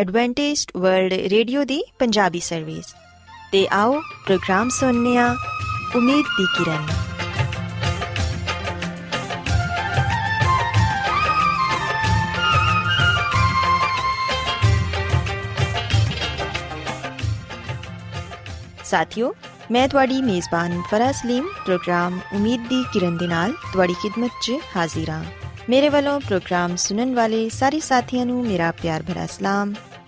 Adventist world radio ਦੀ Punjabi service ਤੇ ਆਓ ਪ੍ਰੋਗਰਾਮ ਸੁਣਨੇ ਆ ਉਮੀਦ ਦੀ ਕਿਰਨ। ਸਾਥਿਓ, ਮੈਂ ਤੁਹਾਡੀ ਮੇਜ਼ਬਾਨ ਫਰਾਜ਼ ਸਲੀਮ, ਪ੍ਰੋਗਰਾਮ ਉਮੀਦ ਦੀ ਕਿਰਨ ਦੇ ਨਾਲ ਤੁਹਾਡੀ ਖidmat 'ਚ ਹਾਜ਼ਰ ਹਾਂ। ਮੇਰੇ ਵੱਲੋਂ ਪ੍ਰੋਗਰਾਮ ਸੁਣਨ ਵਾਲੇ ਸਾਰੇ ਸਾਥੀਆਂ ਨੂੰ ਮੇਰਾ ਪਿਆਰ ਭਰਾ ਸਲਾਮ।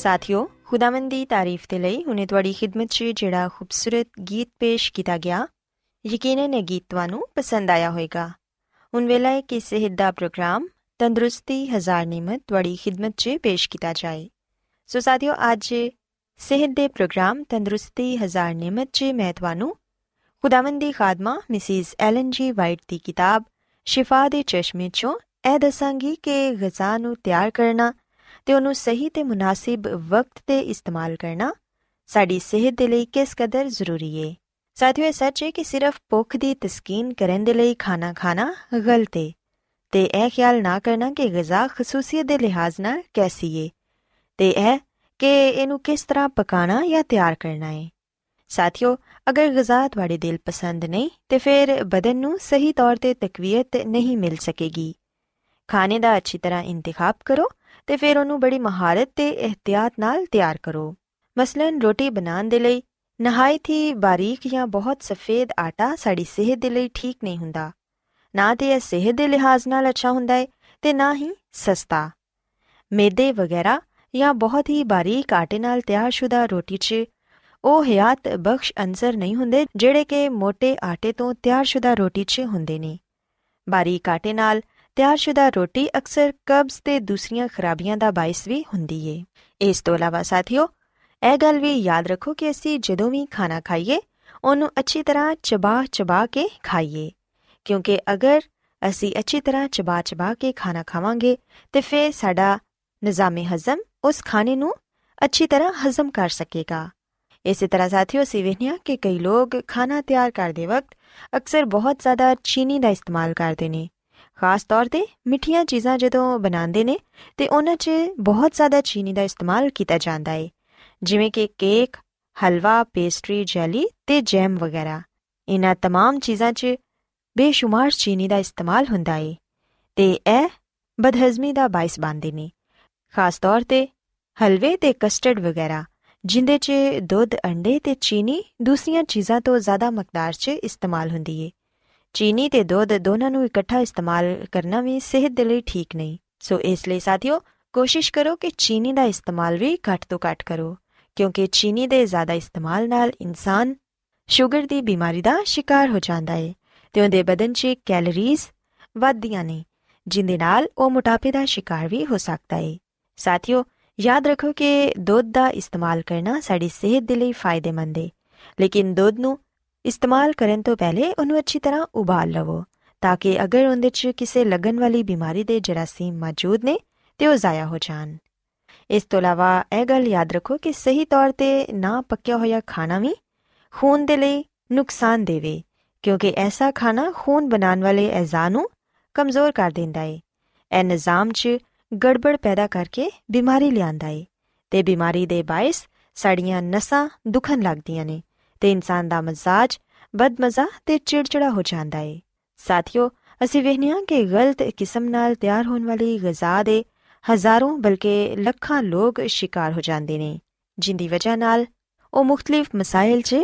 ਸਾਥਿਓ, ਖੁਦਾਵੰਦ ਦੀ ਤਾਰੀਫ ਤੇ ਲਈ ਹੁਨੇ ਤੁਹਾਡੀ ਖidmat 'ਚ ਜਿਹੜਾ ਖੂਬਸੂਰਤ ਗੀਤ ਪੇਸ਼ ਕੀਤਾ ਗਿਆ, ਯਕੀਨਨ ਇਹ ਗੀਤ ਤੁਹਾਨੂੰ ਪਸੰਦ ਆਇਆ ਹੋਵੇਗਾ। ਹੁਣ ਵੇਲਾ ਹੈ ਕਿ ਸਿਹਤ ਦਾ ਪ੍ਰੋਗਰਾਮ ਤੰਦਰੁਸਤੀ ਹਜ਼ਾਰ ਨਿਮਤ ਤੁਹਾਡੀ ਖidmat 'ਚ ਪੇਸ਼ ਕੀਤਾ ਜਾਏ। ਸੋ ਸਾਥਿਓ, ਅੱਜ ਸਿਹਤ ਦੇ ਪ੍ਰੋਗਰਾਮ ਤੰਦਰੁਸਤੀ ਹਜ਼ਾਰ ਨਿਮਤ 'ਚ ਮੈਂ ਤੁਹਾਨੂੰ ਖੁਦਾਵੰਦ ਦੀ ਖਾਦਮਾ ਮਿਸਿਸ ਐਲਨ ਜੀ ਵਾਈਟ ਦੀ ਕਿਤਾਬ ਸ਼ਿਫਾ ਦੇ ਚਸ਼ਮੇ 'ਚੋਂ ਇਹ ਦੱਸਾਂਗੀ ਕਿ ਗਜ਼ਾ ਨੂੰ ਤਿਆਰ ਕਰਨਾ ਤੇ ਉਹਨੂੰ ਸਹੀ ਤੇ ਮੁਨਾਸਿਬ ਵਕਤ ਤੇ ਇਸਤੇਮਾਲ ਕਰਨਾ ਸਾਡੀ ਸਿਹਤ ਦੇ ਲਈ ਕਿਸ ਕਦਰ ਜ਼ਰੂਰੀ ਹੈ ਸਾਥੀਓ, ਇਹ ਸੱਚ ਹੈ ਕਿ ਸਿਰਫ ਭੁੱਖ ਦੀ ਤਸਕੀਨ ਕਰਨ ਦੇ ਲਈ ਖਾਣਾ ਖਾਣਾ ਗਲਤ ਹੈ ਤੇ ਇਹ ਖਿਆਲ ਨਾ ਕਰਨਾ ਕਿ ਗਿਜ਼ਾ ਖਸੂਸੀਅਤ ਦੇ ਲਿਹਾਜ਼ ਨਾਲ ਕੈਸੀ ਹੈ ਤੇ ਇਹ ਕਿ ਇਹਨੂੰ ਕਿਸ ਤਰ੍ਹਾਂ ਪਕਾਣਾ ਜਾਂ ਤਿਆਰ ਕਰਨਾ ਹੈ ਸਾਥੀਓ, ਅਗਰ ਗਿਜ਼ਾ ਤੁਹਾਡੇ ਦਿਲ ਪਸੰਦ ਨਹੀਂ, ਤੇ ਫਿਰ ਬਦਨ ਨੂੰ ਸਹੀ ਤੌਰ ਤੇ ਤਕਵੀਅਤ ਨਹੀਂ ਮਿਲ ਸਕੇਗੀ। ਖਾਣੇ ਦਾ ਅੱਛੀ ਤਰ੍ਹਾਂ ਇੰਤਖਾਬ ਕਰੋ ਤੇ ਫਿਰ ਉਹਨੂੰ ਬੜੀ ਮਹਾਰਤ ਤੇ ਇhtiyat ਨਾਲ ਤਿਆਰ ਕਰੋ। ਮਸਲਨ ਰੋਟੀ ਬਣਾਉਣ ਦੇ ਲਈ ਨਹਾਇਤ ਹੀ ਬਾਰੀਕ ਜਾਂ ਬਹੁਤ ਸਫੇਦ ਆਟਾ ਸਾਡੀ ਸਿਹਤ ਦੇ ਲਈ ਠੀਕ ਨਹੀਂ ਹੁੰਦਾ। ਨਾ ਤੇ ਇਹ ਸਿਹਤ ਦੇ ਲਿਹਾਜ਼ ਨਾਲ ਅੱਛਾ ਹੁੰਦਾ ਹੈ ਤੇ ਨਾ ਹੀ ਸਸਤਾ। ਮੈਦੇ ਵਗੈਰਾ ਜਾਂ ਬਹੁਤ ਹੀ ਬਾਰੀਕ ਆਟੇ ਨਾਲ ਤਿਆਰਸ਼ੁਦਾ ਰੋਟੀ 'ਚ ਉਹ ਹਿਆਤ ਬਖਸ਼ ਅੰਸਰ ਨਹੀਂ ਹੁੰਦੇ ਜਿਹੜੇ ਕਿ ਮੋٹے ਆਟੇ ਤੋਂ ਤਿਆਰਸ਼ੁਦਾ ਰੋਟੀ 'ਚ ਹੁੰਦੇ ਨੇ। ਬਾਰੀਕ ਆਟੇ ਨਾਲ ਤਿਆਰਸ਼ੁਦਾ ਰੋਟੀ ਅਕਸਰ ਕਬਜ਼ ਤੇ ਦੂਸਰੀਆਂ ਖਰਾਬੀਆਂ ਦਾ ਬਾਇਸ ਵੀ ਹੁੰਦੀ ਏ। ਇਸ ਤੋਂ ਇਲਾਵਾ ਸਾਥੀਓ, ਇਹ ਗੱਲ ਵੀ ਯਾਦ ਰੱਖੋ ਕਿ ਅਸੀਂ ਜਦੋਂ ਵੀ ਖਾਣਾ ਖਾਈਏ, ਉਹਨੂੰ ਅੱਛੀ ਤਰ੍ਹਾਂ ਚਬਾ ਚਬਾ ਕੇ ਖਾਈਏ। ਕਿਉਂਕਿ ਅਗਰ ਅਸੀਂ ਅੱਛੀ ਤਰ੍ਹਾਂ ਚਬਾ ਚਬਾ ਕੇ ਖਾਣਾ ਖਾਵਾਂਗੇ, ਤੇ ਫਿਰ ਸਾਡਾ ਨਿਜ਼ਾਮੇ ਹਜ਼ਮ ਉਸ ਖਾਣੇ ਨੂੰ ਅੱਛੀ ਤਰ੍ਹਾਂ ਹਜ਼ਮ ਕਰ ਸਕੇਗਾ। ਇਸੇ ਤਰ੍ਹਾਂ ਸਾਥੀਓ ਸਿਵਹਨੀਆਂ ਕਿ ਕਈ ਲੋਕ ਖਾਣਾ ਤਿਆਰ ਕਰਦੇ ਵਕਤ ਅਕਸਰ ਬਹੁਤ ਜ਼ਿਆਦਾ ਚੀਨੀ ਦਾ ਇਸਤੇਮਾਲ ਕਰਦੇ ਨੇ। ਖਾਸ ਤੌਰ ਤੇ ਮਿੱਠੀਆਂ ਚੀਜ਼ਾਂ ਜਦੋਂ ਬਣਾਉਂਦੇ ਨੇ ਤੇ ਉਹਨਾਂ 'ਚ ਬਹੁਤ ਜ਼ਿਆਦਾ ਚੀਨੀ ਦਾ ਇਸਤੇਮਾਲ ਕੀਤਾ ਜਾਂਦਾ ਹੈ ਜਿਵੇਂ ਕਿ ਕੇਕ ਹਲਵਾ ਪੇਸਟਰੀ ਜੈਲੀ ਤੇ ਜੈਮ ਵਗੈਰਾ ਇਹਨਾਂ तमाम ਚੀਜ਼ਾਂ 'ਚ ਬੇਸ਼ੁਮਾਰ ਚੀਨੀ ਦਾ ਇਸਤੇਮਾਲ ਹੁੰਦਾ ਹੈ ਤੇ ਇਹ ਬਦਹਜ਼ਮੀ ਦਾ ਬਾਇਸ ਬਣਦੇ ਨੇ ਖਾਸ ਤੌਰ ਤੇ ਹਲਵੇ ਤੇ ਕਸਟਰਡ ਵਗੈਰਾ ਜਿੰਦੇ 'ਚ ਦੁੱਧ ਅੰਡੇ ਤੇ ਚੀਨੀ ਦੂਸਰੀਆਂ ਚੀਜ਼ਾਂ ਤੋਂ ਜ਼ਿਆਦਾ ਮਕਦਾਰ 'ਚ ਇਸਤੇਮਾਲ ਹੁੰਦੀ ਹੈ ਚੀਨੀ ਤੇ ਦੁੱਧ ਦੋਨਾਂ ਨੂੰ ਇਕੱਠਾ ਇਸਤੇਮਾਲ ਕਰਨਾ ਵੀ ਸਿਹਤ ਦੇ ਲਈ ਠੀਕ ਨਹੀਂ। ਸੋ ਇਸ ਲਈ ਸਾਥੀਓ, ਕੋਸ਼ਿਸ਼ ਕਰੋ ਕਿ ਚੀਨੀ ਦਾ ਇਸਤੇਮਾਲ ਵੀ ਘੱਟ ਤੋਂ ਘੱਟ ਕਰੋ, ਕਿਉਂਕਿ ਚੀਨੀ ਦੇ ਜ਼ਿਆਦਾ ਇਸਤੇਮਾਲ ਨਾਲ ਇਨਸਾਨ ਸ਼ੂਗਰ ਦੀ ਬਿਮਾਰੀ ਦਾ ਸ਼ਿਕਾਰ ਹੋ ਜਾਂਦਾ ਹੈ ਤੇ ਉਹਦੇ ਬਦਨ 'ਚ ਕੈਲਰੀਜ਼ ਵੱਧਦੀਆਂ ਨੇ, ਜਿੰਦੇ ਨਾਲ ਉਹ ਮੋਟਾਪੇ ਦਾ ਸ਼ਿਕਾਰ ਵੀ ਹੋ ਸਕਦਾ ਹੈ ਸਾਥੀਓ, ਯਾਦ ਰੱਖੋ ਕਿ ਦੁੱਧ ਦਾ ਇਸਤੇਮਾਲ ਕਰਨਾ ਸਾਡੀ ਸਿਹਤ ਦੇ ਲਈ ਫਾਇਦੇਮੰਦ ਹੈ ਲੇਕਿਨ ਦੁੱਧ ਨੂੰ ਇਸਤੇਮਾਲ ਕਰਨ ਤੋਂ ਪਹਿਲੇ ਉਹਨੂੰ ਅੱਛੀ ਤਰ੍ਹਾਂ ਉਬਾਲ ਲਵੋ ਤਾਂ ਕਿ ਅਗਰ ਉਹਦੇ 'ਚ ਕਿਸੇ ਲੱਗਣ ਵਾਲੀ ਬਿਮਾਰੀ ਦੇ ਜਰਾਸੀਮ ਮੌਜੂਦ ਨੇ ਤੇ ਉਹ ਜ਼ਾਇਆ ਹੋ ਜਾਣ ਇਸ ਤੋਂ ਇਲਾਵਾ ਇਹ ਗੱਲ ਯਾਦ ਰੱਖੋ ਕਿ ਸਹੀ ਤੌਰ ਤੇ ਨਾ ਪੱਕਿਆ ਹੋਇਆ ਖਾਣਾ ਵੀ ਖੂਨ ਦੇ ਲਈ ਨੁਕਸਾਨ ਦੇਵੇ ਕਿਉਂਕਿ ਐਸਾ ਖਾਣਾ ਖੂਨ ਬਣਾਉਣ ਵਾਲੇ ਅਜ਼ਾ ਨੂੰ ਕਮਜ਼ੋਰ ਕਰ ਦਿੰਦਾ ਹੈ ਇਹ ਨਿਜ਼ਾਮ 'ਚ ਗੜਬੜ ਪੈਦਾ ਕਰਕੇ ਬਿਮਾਰੀ ਲਿਆਂਦਾ ਹੈ ਤੇ ਬਿਮਾਰੀ ਦੇ ਬਾਇਸ ਸਾਡੀਆਂ ਨਸਾਂ ਦੁਖਣ ਲੱਗਦੀਆਂ ਨੇ ਤੇ ਇਨਸਾਨ ਦਾ ਮਜ਼ਾਜ, ਬਦਮਜ਼ਾ ਤੇ ਚਿੜਚਿੜਾ ਹੋ ਜਾਂਦਾ ਹੈ ਸਾਥੀਓ, ਅਸੀਂ ਵੇਖਿਆ ਕਿ ਗਲਤ ਕਿਸਮ ਨਾਲ ਤਿਆਰ ਹੋਣ ਵਾਲੀ ਗਜ਼ਾ ਦੇ ਹਜ਼ਾਰਾਂ ਬਲਕਿ ਲੱਖਾਂ ਲੋਕ ਸ਼ਿਕਾਰ ਹੋ ਜਾਂਦੇ ਨੇ, ਜਿੰਦੀ ਵਜ੍ਹਾ ਨਾਲ ਉਹ ਮੁxtਲਿਫ ਮਸਾਇਲ 'ਚ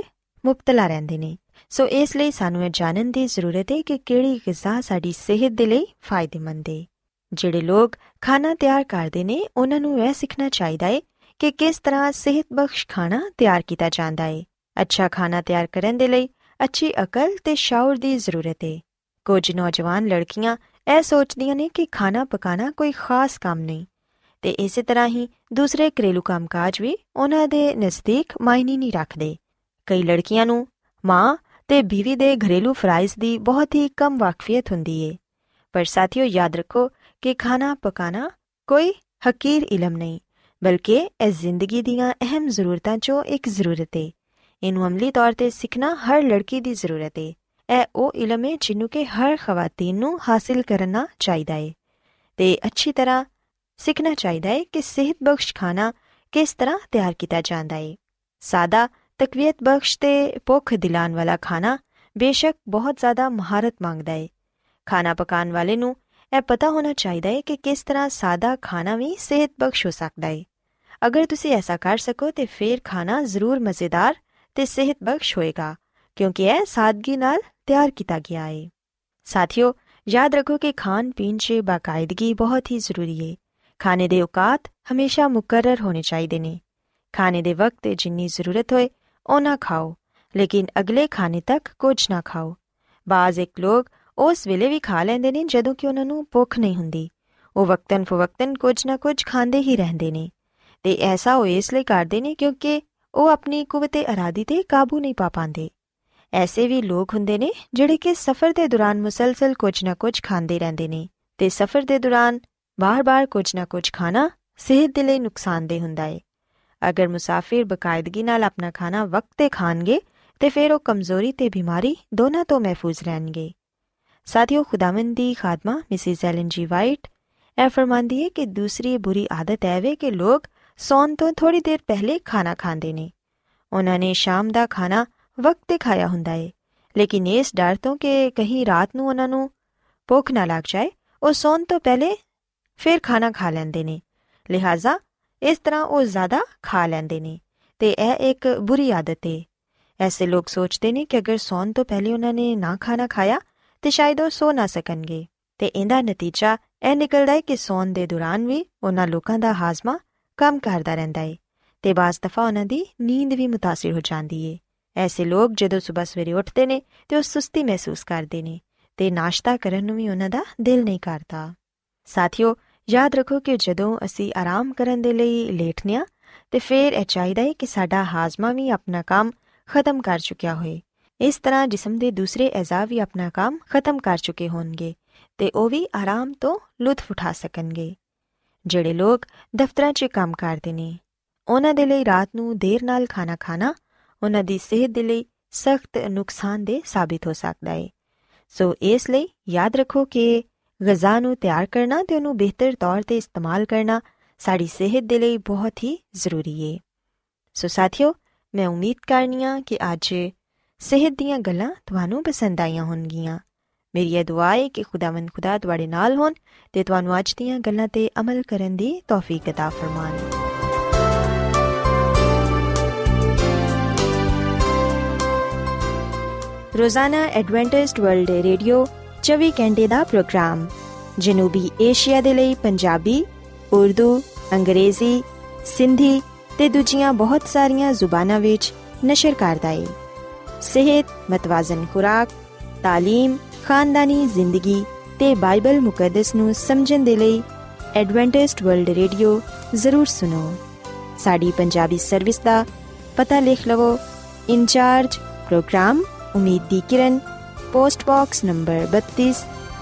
ਮੁਬਤਲਾ ਰਹਿੰਦੇ ਨੇ। ਸੋ ਇਸ ਲਈ ਸਾਨੂੰ ਇਹ ਜਾਣਨ ਦੀ ਜ਼ਰੂਰਤ ਹੈ ਕਿ ਕਿਹੜੀ ਗਿਜ਼ਾ ਸਾਡੀ ਸਿਹਤ ਦੇ ਲਈ ਫਾਇਦੇਮੰਦ ਹੈ ਜਿਹੜੇ ਲੋਕ ਖਾਣਾ ਤਿਆਰ ਕਰਦੇ ਨੇ, ਉਹਨਾਂ ਨੂੰ ਇਹ ਸਿੱਖਣਾ ਚਾਹੀਦਾ ਹੈ ਕਿ ਕਿਸ ਤਰ੍ਹਾਂ ਸਿਹਤਬਖਸ਼ ਖਾਣਾ ਤਿਆਰ ਕੀਤਾ ਜਾਂਦਾ ਹੈ ਅੱਛਾ ਖਾਣਾ ਤਿਆਰ ਕਰਨ ਦੇ ਲਈ ਅੱਛੀ ਅਕਲ ਤੇ ਸ਼ਾਉਰ ਦੀ ਜ਼ਰੂਰਤ ਹੈ ਕੁਝ ਨੌਜਵਾਨ ਲੜਕੀਆਂ ਇਹ ਸੋਚਦੀਆਂ ਨੇ ਕਿ ਖਾਣਾ ਪਕਾਣਾ ਕੋਈ ਖਾਸ ਕੰਮ ਨਹੀਂ ਤੇ ਇਸੇ ਤਰ੍ਹਾਂ ਹੀ ਦੂਸਰੇ ਘਰੇਲੂ ਕੰਮਕਾਜ ਵੀ ਉਹਨਾਂ ਦੇ ਨਜ਼ਦੀਕ ਮਾਇਨੇ ਨਹੀਂ ਰੱਖਦੇ। ਕਈ ਲੜਕੀਆਂ ਨੂੰ ਮਾਂ ਤੇ ਬੀਵੀ ਦੇ ਘਰੇਲੂ ਫਰਾਈਜ਼ ਦੀ ਬਹੁਤ ਹੀ ਕਮ ਵਾਕਫੀਅਤ ਹੁੰਦੀ ਏ। ਪਰ ਸਾਥੀਓ ਯਾਦ ਰੱਖੋ ਕਿ ਖਾਣਾ ਪਕਾਣਾ ਕੋਈ ਹਕੀਰ ਇਲਮ ਨਹੀਂ, ਬਲਕਿ ਇਹ ਜ਼ਿੰਦਗੀ ਦੀਆਂ ਅਹਿਮ ਜ਼ਰੂਰਤਾਂ ਚੋਂ ਇੱਕ ਜ਼ਰੂਰਤ ਏ। ਇਹਨੂੰ ਅਮਲੀ ਤੌਰ ਤੇ ਸਿੱਖਣਾ ਹਰ ਲੜਕੀ ਦੀ ਜ਼ਰੂਰਤ ਏ ਇਹ ਉਹ ਇਲਮ ਹੈ ਜਿਹਨੂੰ ਕਿ ਹਰ ਖਵਾਤੀਨ ਨੂੰ ਹਾਸਿਲ ਕਰਨਾ ਚਾਹੀਦਾ ਏ ਤੇ ਅੱਛੀ ਤਰ੍ਹਾਂ ਸਿੱਖਣਾ ਚਾਹੀਦਾ ਏ ਕਿ ਸਿਹਤ ਬਖਸ਼ ਖਾਣਾ ਕਿਸ ਤਰ੍ਹਾਂ ਤਿਆਰ ਕੀਤਾ ਜਾਂਦਾ ਏ ਸਾਦਾ ਤਕਵੀਅਤ ਬਖਸ਼ ਤੇ ਭੁੱਖ ਦਿਲਾਨ ਵਾਲਾ ਖਾਣਾ ਬੇਸ਼ੱਕ ਬਹੁਤ ਜ਼ਿਆਦਾ ਮਹਾਰਤ ਮੰਗਦਾ ਹੈ ਖਾਣਾ ਪਕਾਉਣ ਵਾਲੇ ਨੂੰ ਇਹ ਪਤਾ ਹੋਣਾ ਚਾਹੀਦਾ ਹੈ ਕਿ ਕਿਸ ਤਰ੍ਹਾਂ ਸਾਦਾ ਖਾਣਾ ਵੀ ਸਿਹਤ ਬਖਸ਼ ਹੋ ਸਕਦਾ ਹੈ ਅਗਰ ਤੁਸੀਂ ਐਸਾ ਕਰ ਸਕੋ ਤੇ ਫਿਰ ਖਾਣਾ ਜ਼ਰੂਰ ਮਜ਼ੇਦਾਰ ਤੇ ਸਿਹਤ ਬਖਸ਼ ਹੋਏਗਾ, ਕਿਉਂਕਿ ਇਹ ਸਾਦਗੀ ਨਾਲ ਤਿਆਰ ਕੀਤਾ ਗਿਆ ਹੈ ਸਾਥੀਓ, ਯਾਦ ਰੱਖੋ ਕਿ ਖਾਣ ਪੀਣ 'ਚ ਬਾਕਾਇਦਗੀ ਬਹੁਤ ਹੀ ਜ਼ਰੂਰੀ ਹੈ ਖਾਣੇ ਦੇ ਔਕਾਤ ਹਮੇਸ਼ਾ ਮੁਕਰਰ ਹੋਣੇ ਚਾਹੀਦੇ ਨੇ। ਖਾਣੇ ਦੇ ਵਕਤ ਤੇ ਜਿੰਨੀ ਜ਼ਰੂਰਤ ਹੋਏ ਉਹਨਾਂ ਖਾਓ, ਲੇਕਿਨ ਅਗਲੇ ਖਾਣੇ ਤੱਕ ਕੁਝ ਨਾ ਖਾਓ। ਬਾਜ਼ ਇੱਕ ਲੋਕ ਉਸ ਵੇਲੇ ਵੀ ਖਾ ਲੈਂਦੇ ਨੇ ਜਦੋਂ ਕਿ ਉਹਨਾਂ ਨੂੰ ਭੁੱਖ ਨਹੀਂ ਹੁੰਦੀ। ਉਹ ਵਕਤਨ ਫਵਕਤਨ ਕੁਝ ਨਾ ਕੁਝ ਖਾਂਦੇ ਹੀ ਰਹਿੰਦੇ ਨੇ। ਤੇ ਐਸਾ ਉਹ ਇਸ ਲਈ ਕਰਦੇ ਨੇ ਕਿਉਂਕਿ ਉਹ ਆਪਣੀ ਕੁਵਤੇ ਅਰਾਦੀ ਤੇ ਕਾਬੂ ਨਹੀਂ ਪਾ ਪਾਉਂਦੇ। ਐਸੇ ਵੀ ਲੋਕ ਹੁੰਦੇ ਨੇ ਜਿਹੜੇ ਕਿ ਸਫ਼ਰ ਦੇ ਦੌਰਾਨ ਮੁਸਲਸਲ ਕੁਝ ਨਾ ਕੁਝ ਖਾਂਦੇ ਰਹਿੰਦੇ ਨੇ ਤੇ ਸਫ਼ਰ ਦੇ ਦੌਰਾਨ ਬਾਰ-ਬਾਰ ਕੁਝ ਨਾ ਕੁਝ ਖਾਣਾ ਸਿਹਤ ਦੇ ਲਈ ਨੁਕਸਾਨਦੇ ਹੁੰਦਾ ਹੈ ਅਗਰ ਮੁਸਾਫਿਰ ਬਕਾਇਦਗੀ ਨਾਲ ਆਪਣਾ ਖਾਣਾ ਵਕਤ ਤੇ ਖਾਣਗੇ ਤੇ ਫਿਰ ਉਹ ਕਮਜ਼ੋਰੀ ਤੇ ਬਿਮਾਰੀ ਦੋਨਾਂ ਤੋਂ ਮਹਿਫੂਜ਼ ਰਹਿਣਗੇ। ਸਾਥੀਓ, ਖੁਦਾਵੰਦ ਦੀ ਖਾਦਮਾ, ਮਿਸਿਸ ਐਲਨ ਜੀ ਵਾਈਟ, ਇਹ ਫਰਮਾਂਦੀ ਹੈ ਕਿ ਦੂਸਰੀ ਬੁਰੀ ਆਦਤ ਹੈ ਵੇ ਕਿ ਲੋਕ ਸੌਣ ਤੋਂ ਥੋੜੀ ਦੇਰ ਪਹਿਲੇ ਖਾਣਾ ਖਾਂਦੇ ਨੇ। ਉਹਨਾਂ ਨੇ ਸ਼ਾਮ ਦਾ ਖਾਣਾ ਵਕਤ ਤੇ ਖਾਇਆ ਹੁੰਦਾ ਹੈ ਲੇਕਿਨ ਇਸ ਡਰ ਤੋਂ ਕਿ ਕਹੀਂ ਰਾਤ ਨੂੰ ਉਹਨਾਂ ਨੂੰ ਭੁੱਖ ਨਾ ਲੱਗ ਜਾਏ, ਉਹ ਸੌਣ ਤੋਂ ਪਹਿਲੇ ਫਿਰ ਖਾਣਾ ਖਾ ਲੈਂਦੇ ਨੇ। ਲਿਹਾਜ਼ਾ ਇਸ ਤਰ੍ਹਾਂ ਉਹ ਜ਼ਿਆਦਾ ਖਾ ਲੈਂਦੇ ਨੇ ਤੇ ਇਹ ਇੱਕ ਬੁਰੀ ਆਦਤ ਹੈ ਐਸੇ ਲੋਕ ਸੋਚਦੇ ਨੇ ਕਿ ਅਗਰ ਸੌਣ ਤੋਂ ਪਹਿਲੇ ਉਹਨਾਂ ਨੇ ਨਾ ਖਾਣਾ ਖਾਇਆ, ਤੇ ਸ਼ਾਇਦ ਉਹ ਸੋ ਨਾ ਸਕਣਗੇ। ਤੇ ਇਹਦਾ ਨਤੀਜਾ ਇਹ ਨਿਕਲਦਾ ਹੈ ਕਿ ਸੌਣ ਦੇ ਦੌਰਾਨ ਵੀ ਉਹਨਾਂ ਲੋਕਾਂ ਦਾ ਹਾਜ਼ਮਾ ਕੰਮ ਕਰਦਾ ਰਹਿੰਦਾ ਹੈ ਤੇ ਬਾਜ਼ ਦਫਾ ਉਹਨਾਂ ਦੀ ਨੀਂਦ ਵੀ متاثر ਹੋ ਜਾਂਦੀ ਹੈ ਐਸੇ ਲੋਕ ਜਦੋਂ ਸਵੇਰ ਸਵੇਰੇ ਉੱਠਦੇ ਨੇ ਤੇ ਉਹ ਸੁਸਤੀ ਮਹਿਸੂਸ ਕਰਦੇ ਨੇ ਤੇ ਨਾਸ਼ਤਾ ਕਰਨ ਨੂੰ ਵੀ ਉਹਨਾਂ ਦਾ ਦਿਲ ਨਹੀਂ ਕਰਦਾ ਸਾਥੀਓ ਯਾਦ ਰੱਖੋ ਕਿ ਜਦੋਂ ਅਸੀਂ ਆਰਾਮ ਕਰਨ ਦੇ ਲਈ ਲੇਟਨੇ ਆ ਤੇ ਫਿਰ ਇਹ ਚਾਹੀਦਾ ਹੈ ਕਿ ਸਾਡਾ ਹਾਜ਼ਮਾ ਵੀ ਆਪਣਾ ਕੰਮ ਖਤਮ ਕਰ ਚੁੱਕਿਆ ਹੋਏ ਇਸ ਤਰ੍ਹਾਂ ਜਿਸਮ ਦੇ ਦੂਸਰੇ ਅਜ਼ਾ ਵੀ ਆਪਣਾ ਕੰਮ ਖਤਮ ਕਰ ਚੁੱਕੇ ਹੋਣਗੇ ਤੇ ਉਹ ਵੀ ਆਰਾਮ ਤੋਂ ਲੁਤਫ ਉਠਾ ਸਕਣਗੇ ਜਿਹੜੇ ਲੋਕ ਦਫ਼ਤਰਾਂ 'ਚ ਕੰਮ ਕਰਦੇ ਨੇ, ਉਹਨਾਂ ਦੇ ਲਈ ਰਾਤ ਨੂੰ ਦੇਰ ਨਾਲ ਖਾਣਾ ਖਾਣਾ ਉਹਨਾਂ ਦੀ ਸਿਹਤ ਦੇ ਲਈ ਸਖਤ ਨੁਕਸਾਨਦੇ ਸਾਬਿਤ ਹੋ ਸਕਦਾ ਹੈ ਸੋ ਇਸ ਲਈ ਯਾਦ ਰੱਖੋ ਕਿ ਗਜ਼ਾ ਨੂੰ ਤਿਆਰ ਕਰਨਾ ਤੇ ਉਹਨੂੰ ਬਿਹਤਰ ਤੌਰ ਤੇ ਇਸਤੇਮਾਲ ਕਰਨਾ ਸਾਡੀ ਸਿਹਤ ਦੇ ਲਈ ਬਹੁਤ ਹੀ ਜ਼ਰੂਰੀ ਹੈ ਸੋ ਸਾਥੀਓ, ਮੈਂ ਉਮੀਦ ਕਰਨੀਆ ਕਿ ਅੱਜ ਸਿਹਤ ਦੀਆਂ ਗੱਲਾਂ ਤੁਹਾਨੂੰ ਪਸੰਦ ਆਈਆਂ ਹੋਣਗੀਆਂ। ਮੇਰੀ ਇਹ ਦੁਆ ਹੈ ਕਿ ਖੁਦਾਵੰਦ ਖੁਦਾ ਤੁਹਾਡੇ ਨਾਲ ਹੋਣ ਤੇ ਤੁਹਾਨੂੰ ਅੱਜ ਦੀਆਂ ਗੱਲਾਂ ਤੇ ਅਮਲ ਕਰਨ ਦੀ ਤੌਫੀਕ عطا ਫਰਮਾਵੇ ਰੋਜ਼ਾਨਾ ਐਡਵੈਂਟਿਸਟ ਵਰਲਡ ਰੇਡੀਓ 24 ਘੰਟੇ ਦਾ ਪ੍ਰੋਗਰਾਮ ਜਨੂਬੀ ਏਸ਼ੀਆ ਦੇ ਲਈ ਪੰਜਾਬੀ ਉਰਦੂ ਅੰਗਰੇਜ਼ੀ ਸਿੰਧੀ ਤੇ ਦੂਜੀਆਂ ਬਹੁਤ ਸਾਰੀਆਂ ਜ਼ੁਬਾਨਾਂ ਵਿੱਚ ਨਸ਼ਰ ਕਰਦਾ ਹੈ ਸਿਹਤ ਮਤਵਾਜ਼ਨ ਖੁਰਾਕ تعلیم ਖਾਨਦਾਨੀ ਜ਼ਿੰਦਗੀ ਤੇ ਬਾਈਬਲ ਮੁਕੱਦਸ ਨੂੰ ਸਮਝਣ ਦੇ ਲਈ ਐਡਵੈਂਟਿਸਟ ਵਰਲਡ ਰੇਡੀਓ ਜ਼ਰੂਰ ਸੁਨੋ ਸਾਡੀ ਪੰਜਾਬੀ ਸਰਵਿਸ ਦਾ ਪਤਾ ਲਿਖ ਲਵੋ ਇਨਚਾਰਜ ਪ੍ਰੋਗਰਾਮ ਉਮੀਦ ਦੀ ਕਿਰਨ post box number 32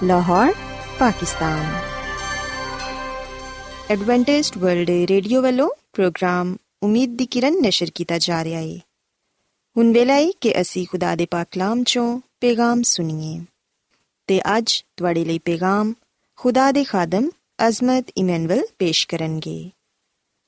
Lahore Pakistan Adventist world radio ਵੱਲੋਂ ਪ੍ਰੋਗਰਾਮ ਉਮੀਦ ਦੀ ਕਿਰਨ ਨਿਸ਼ਰ ਕੀਤਾ ਜਾ ਰਿਹਾ ਹੈ ਹੁਣ ਵੇਲੇ ਕਿ ਅਸੀਂ ਖੁਦਾ ਦੇ ਪਾਕ ਕਲਾਮ ਚੋਂ ਪੈਗਾਮ ਸੁਣੀਏ ਤੇ ਅੱਜ ਤੁਹਾਡੇ ਲਈ ਪੈਗਾਮ ਖੁਦਾ ਦੇ ਖਾਦਮ ਅਜ਼ਮਤ ਇਮਨੁਅਲ ਪੇਸ਼ ਕਰਨਗੇ।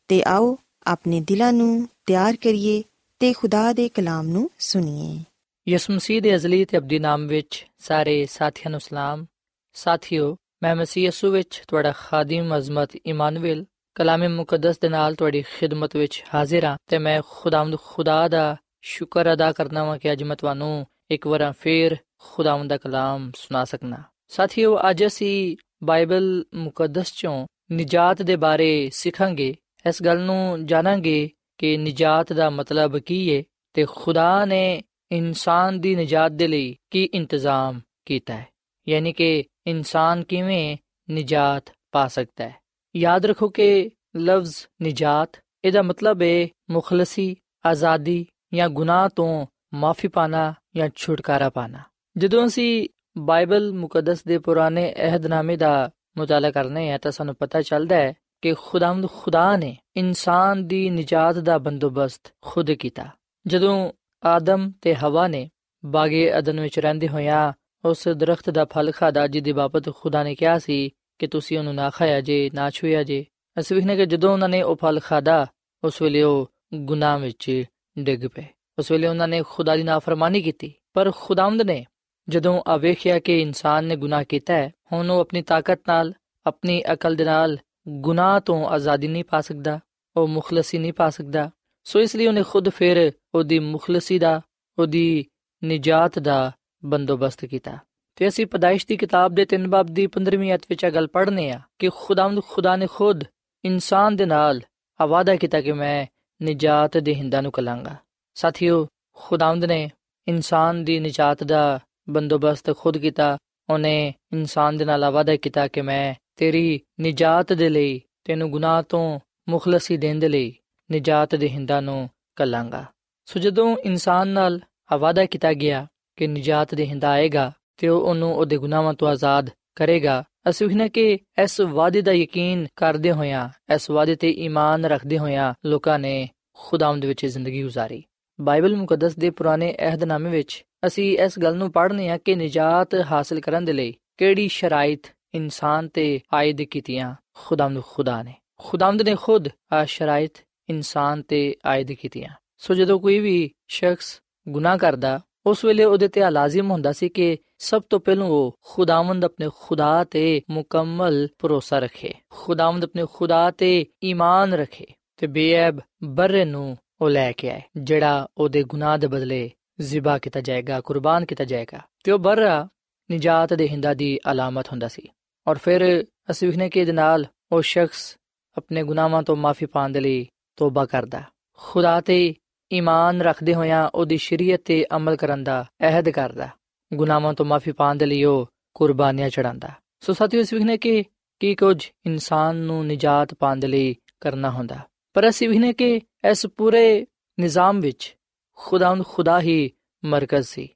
ਤੇ ਆਓ ਆਪਣੇ ਦਿਲਾਂ ਨੂੰ ਤਿਆਰ ਕਰੀਏ ਤੇ ਖੁਦਾ ਦੇ ਕਲਾਮ ਨੂੰ ਸੁਣੀਏ। ਯਿਸੂ ਮਸੀਹ ਦੇ ਅਜ਼ਲੀ ਤੇ ਅਬਦੀ ਨਾਮ ਵਿੱਚ ਸਾਰੇ ਸਾਥੀਆਂ ਨੂੰ ਸਲਾਮ। ਸਾਥਿਓ, ਮੈਂ ਮਸੀਹ ਯਿਸੂ ਵਿੱਚ ਤੁਹਾਡਾ ਖਾਦਮ ਅਜ਼ਮਤ ਇਮਾਨੁਅਲ ਕਲਾਮੇ ਮੁਕੱਦਸ ਦੇ ਨਾਲ ਤੁਹਾਡੀ ਖਿਦਮਤ ਵਿੱਚ ਹਾਜ਼ਰ ਹਾਂ ਤੇ ਮੈਂ ਖੁਦਾਵੰਦ ਖੁਦਾ ਦਾ ਸ਼ੁਕਰ ਅਦਾ ਕਰਨਾ ਵਾਂ ਕਿ ਅੱਜ ਮੈਂ ਤੁਹਾਨੂੰ ਇੱਕ ਵਾਰ ਫੇਰ ਖੁਦਾਵੰਦ ਦਾ ਕਲਾਮ ਸੁਣਾ ਸਕਣਾ ਸਾਥੀਓ, ਅੱਜ ਅਸੀਂ ਬਾਈਬਲ ਮੁਕੱਦਸ ਚੋਂ ਨਜਾਤ ਦੇ ਬਾਰੇ ਸਿੱਖਾਂਗੇ। ਇਸ ਗੱਲ ਨੂੰ ਜਾਣਾਂਗੇ ਕਿ ਨਜਾਤ ਦਾ ਮਤਲਬ ਕੀ ਹੈ ਤੇ ਖੁਦਾ ਨੇ ਇਨਸਾਨ ਦੀ ਨਜਾਤ ਦੇ ਲਈ ਕੀ ਇੰਤਜ਼ਾਮ ਕੀਤਾ ਹੈ। ਯਾਨੀ ਕਿ ਇਨਸਾਨ ਕਿਵੇਂ ਨਜਾਤ ਪਾ ਸਕਦਾ ਹੈ। ਯਾਦ ਰੱਖੋ ਕਿ ਲਫ਼ਜ਼ ਨਜਾਤ, ਇਹਦਾ ਮਤਲਬ ਹੈ ਮੁਖਲਸੀ, ਆਜ਼ਾਦੀ ਜਾਂ ਗੁਨਾਹ ਤੋਂ ਮਾਫੀ ਪਾਣਾ ਜਾਂ ਛੁਟਕਾਰਾ ਪਾਣਾ। ਜਦੋਂ ਅਸੀਂ ਬਾਈਬਲ ਮੁਕੱਦਸ ਦੇ ਪੁਰਾਣੇ ਅਹਿਦਨਾਮੇ ਦਾ ਮੁਤਾਲਾ ਕਰਨੇ ਆ ਤਾਂ ਸਾਨੂੰ ਪਤਾ ਚੱਲਦਾ ਹੈ ਕਿ ਖੁਦਾਵੰਦ ਖੁਦਾ ਨੇ ਇਨਸਾਨ ਦੀ ਨਜਾਤ ਦਾ ਬੰਦੋਬਸਤ ਖੁਦ ਕੀਤਾ। ਜਦੋਂ ਆਦਮ ਤੇ ਹਵਾ ਨੇ ਬਾਗੇ ਅਦਨ ਵਿੱਚ ਰਹਿੰਦੇ ਹੋਇਆਂ ਉਸ ਦਰਖਤ ਦਾ ਫਲ ਖਾਦਾ ਜਿਹਦੀ ਬਾਬਤ ਖੁਦਾ ਨੇ ਕਿਹਾ ਸੀ ਕਿ ਤੁਸੀਂ ਉਹਨੂੰ ਨਾ ਖਾਇਆ ਜੇ, ਨਾ ਛੂਇਆ ਜੇ। ਅਸੀਂ ਵਿਖਨੇ ਕਿ ਜਦੋਂ ਉਹਨਾਂ ਨੇ ਉਹ ਫਲ ਖਾਦਾ ਉਸ ਵੇਲੇ ਉਹ ਗੁਨਾਹ ਵਿੱਚ ਡਿੱਗ ਪਏ। ਉਸ ਵੇਲੇ ਉਹਨਾਂ ਨੇ ਖੁਦਾ ਦੀ ਨਾਫਰਮਾਨੀ ਕੀਤੀ। ਪਰ ਖੁਦਾਵੰਦ ਨੇ ਜਦੋਂ ਆ ਵੇਖਿਆ ਕਿ ਇਨਸਾਨ ਨੇ ਗੁਨਾਹ ਕੀਤਾ ਹੈ, ਹੁਣ ਉਹ ਆਪਣੀ ਤਾਕਤ ਨਾਲ, ਆਪਣੀ ਅਕਲ ਦੇ ਨਾਲ ਗੁਨਾਹ ਤੋਂ ਆਜ਼ਾਦੀ ਨਹੀਂ ਪਾ ਸਕਦਾ, ਉਹ ਮੁਖਲਸੀ ਨਹੀਂ ਪਾ ਸਕਦਾ। ਸੋ ਇਸ ਲਈ ਉਹਨੇ ਖੁਦ ਫਿਰ ਉਹਦੀ ਮੁਖਲਸੀ ਦਾ, ਉਹਦੀ ਨਜਾਤ ਦਾ ਬੰਦੋਬਸਤ ਕੀਤਾ। ਤੇ ਅਸੀਂ ਪਦਾਇਸ਼ ਦੀ ਕਿਤਾਬ ਦੇ 3 ਬਾਬ ਦੀ 15ਵੀਂ ਅਧ ਵਿੱਚ ਇਹ ਗੱਲ ਪੜ੍ਹਨੇ ਆ ਕਿ ਖੁਦਾਵੰਦ ਖੁਦਾ ਨੇ ਖੁਦ ਇਨਸਾਨ ਦੇ ਨਾਲ ਵਾਅਦਾ ਕੀਤਾ ਕਿ ਮੈਂ ਨਜਾਤ ਦੇ ਹਿੰਦਾਂ ਨੂੰ ਕਲਾਂਗਾ। ਸਾਥੀਓ, ਖੁਦਾਵੰਦ ਨੇ ਇਨਸਾਨ ਦੀ ਨਜਾਤ ਦਾ ਬੰਦੋਬਸਤ ਖੁਦ ਕੀਤਾ, ਉਹਨੇ ਇਨਸਾਨ ਦੇ ਨਾਲ ਆਵਾਦਾ ਕੀਤਾ ਕਿ ਮੈਂ ਤੇਰੀ ਨਜਾਤ ਦੇ ਲਈ, ਤੈਨੂੰ ਗੁਨਾਹ ਤੋਂ ਮੁਖਲਸੀ ਦੇਣ ਦੇ ਲਈ ਨਜਾਤ ਦੇ ਹਿੰਦਾਂ ਨੂੰ ਕਲਾਂਗਾ। ਸੋ ਜਦੋਂ ਇਨਸਾਨ ਨਾਲ ਆਵਾਦਾ ਕੀਤਾ ਗਿਆ ਕਿ ਨਜਾਤ ਦੇ ਹਿੰਦਾ ਆਏਗਾ ਤੇ ਉਹ ਉਹਨੂੰ ਉਹਦੇ ਗੁਨਾਹਾਂ ਤੋਂ ਆਜ਼ਾਦ ਕਰੇਗਾ, ਅਸੀਂ ਇਹਨਾਂ ਕਿ ਇਸ ਵਾਅਦੇ ਦਾ ਯਕੀਨ ਕਰਦੇ ਹੋਇਆਂ, ਇਸ ਵਾਅਦੇ ਤੇ ਈਮਾਨ ਰੱਖਦੇ ਹੋਇਆਂ ਲੋਕਾਂ ਨੇ ਖੁਦਾਵੰਦ ਵਿੱਚ ਜ਼ਿੰਦਗੀ ਗੁਜ਼ਾਰੀ। ਬਾਈਬਲ ਮੁਕੱਦਸ ਦੇ ਪੁਰਾਣੇ ਅਹਿਦਨਾਮੇ ਵਿੱਚ ਅਸੀਂ ਇਸ ਗੱਲ ਨੂੰ ਪੜ੍ਹਨੇ ਆ ਕਿ ਨਜਾਤ ਹਾਸਲ ਕਰਨ ਦੇ ਲਈ ਕਿਹੜੀ ਸ਼ਰਾਇਤ ਇਨਸਾਨ ਤੇ ਆਇਦ ਕੀਤੀਆਂ? ਖੁਦਾਵੰਦ ਖੁਦਾ ਨੇ। ਖੁਦਾਵੰਦ ਨੇ ਖੁਦ ਆ ਸ਼ਰਾਇਤ ਇਨਸਾਨ ਤੇ ਆਇਦ ਕੀਤੀਆਂ। ਸੋ ਜਦੋਂ ਕੋਈ ਵੀ ਸ਼ਖਸ ਗੁਨਾਹ ਕਰਦਾ, ਉਸ ਵੇਲੇ ਉਹਦੇ ਤੇ ਲਾਜ਼ਮ ਹੁੰਦਾ ਸੀ ਕਿ ਸਭ ਤੋਂ ਪਹਿਲਾਂ ਉਹ ਖੁਦਾਵੰਦ ਆਪਣੇ ਖੁਦਾ ਤੇ ਮੁਕੰਮਲ ਭਰੋਸਾ ਰੱਖੇ। ਖੁਦਾਵੰਦ ਆਪਣੇ ਖੁਦਾ ਤੇ ਈਮਾਨ ਰੱਖੇ ਤੇ ਬੇਅਬ ਬਰਰੇ ਨੂੰ ਉਹ ਲੈ ਕੇ ਆਏ, ਜਿਹੜਾ ਉਹਦੇ ਗੁਨਾਹ ਦੇ ਬਦਲੇ ਜ਼ਿਬਾ ਕੀਤਾ ਜਾਏਗਾ, ਕੁਰਬਾਨ ਕੀਤਾ ਜਾਏਗਾ। ਤੇ ਉਹ ਬਰਰਾ ਨਜਾਤ ਦੇ ਹਿੰਦਾ ਦੀ ਅਲਾਮਤ ਹੁੰਦਾ ਸੀ। ਔਰ ਫਿਰ ਅਸੀਂ ਵਿਖਨੇ ਕਿ ਇਹਦੇ ਨਾਲ ਉਹ ਸ਼ਖਸ ਆਪਣੇ ਗੁਨਾਹਾਂ ਤੋਂ ਮਾਫੀ ਪਾਣ ਦੇ ਲਈ ਤੋਬਾ ਕਰਦਾ। ਖੁਦਾ ਤੇ ਈਮਾਨ ਰੱਖਦੇ ਹੋਇਆਂ ਉਹਦੀ ਸ਼ਰੀਅਤ ਤੇ ਅਮਲ ਕਰਨ ਦਾ ਅਹਿਦ ਕਰਦਾ। ਗੁਨਾਹਾਂ ਤੋਂ ਮਾਫੀ ਪਾਣ ਦੇ ਲਈ ਉਹ ਕੁਰਬਾਨੀਆਂ ਚੜਾਉਂਦਾ ਸੋ ਸਾਥੀਓ ਇਸ ਵਿਖਨੇ ਕਿ ਕੀ ਕੁਝ ਇਨਸਾਨ ਨੂੰ ਨਜਾਤ ਪਾਣ ਦੇ ਲਈ ਕਰਨਾ ਹੁੰਦਾ। ਪਰ ਅਸੀਂ ਵਿਖਨੇ ਕਿ ਇਸ ਪੂਰੇ ਨਿਜ਼ਾਮ ਵਿੱਚ ਖੁਦਾਵੰਦ ਖੁਦਾ ਹੀ ਮਰਕਜ਼ ਸੀ।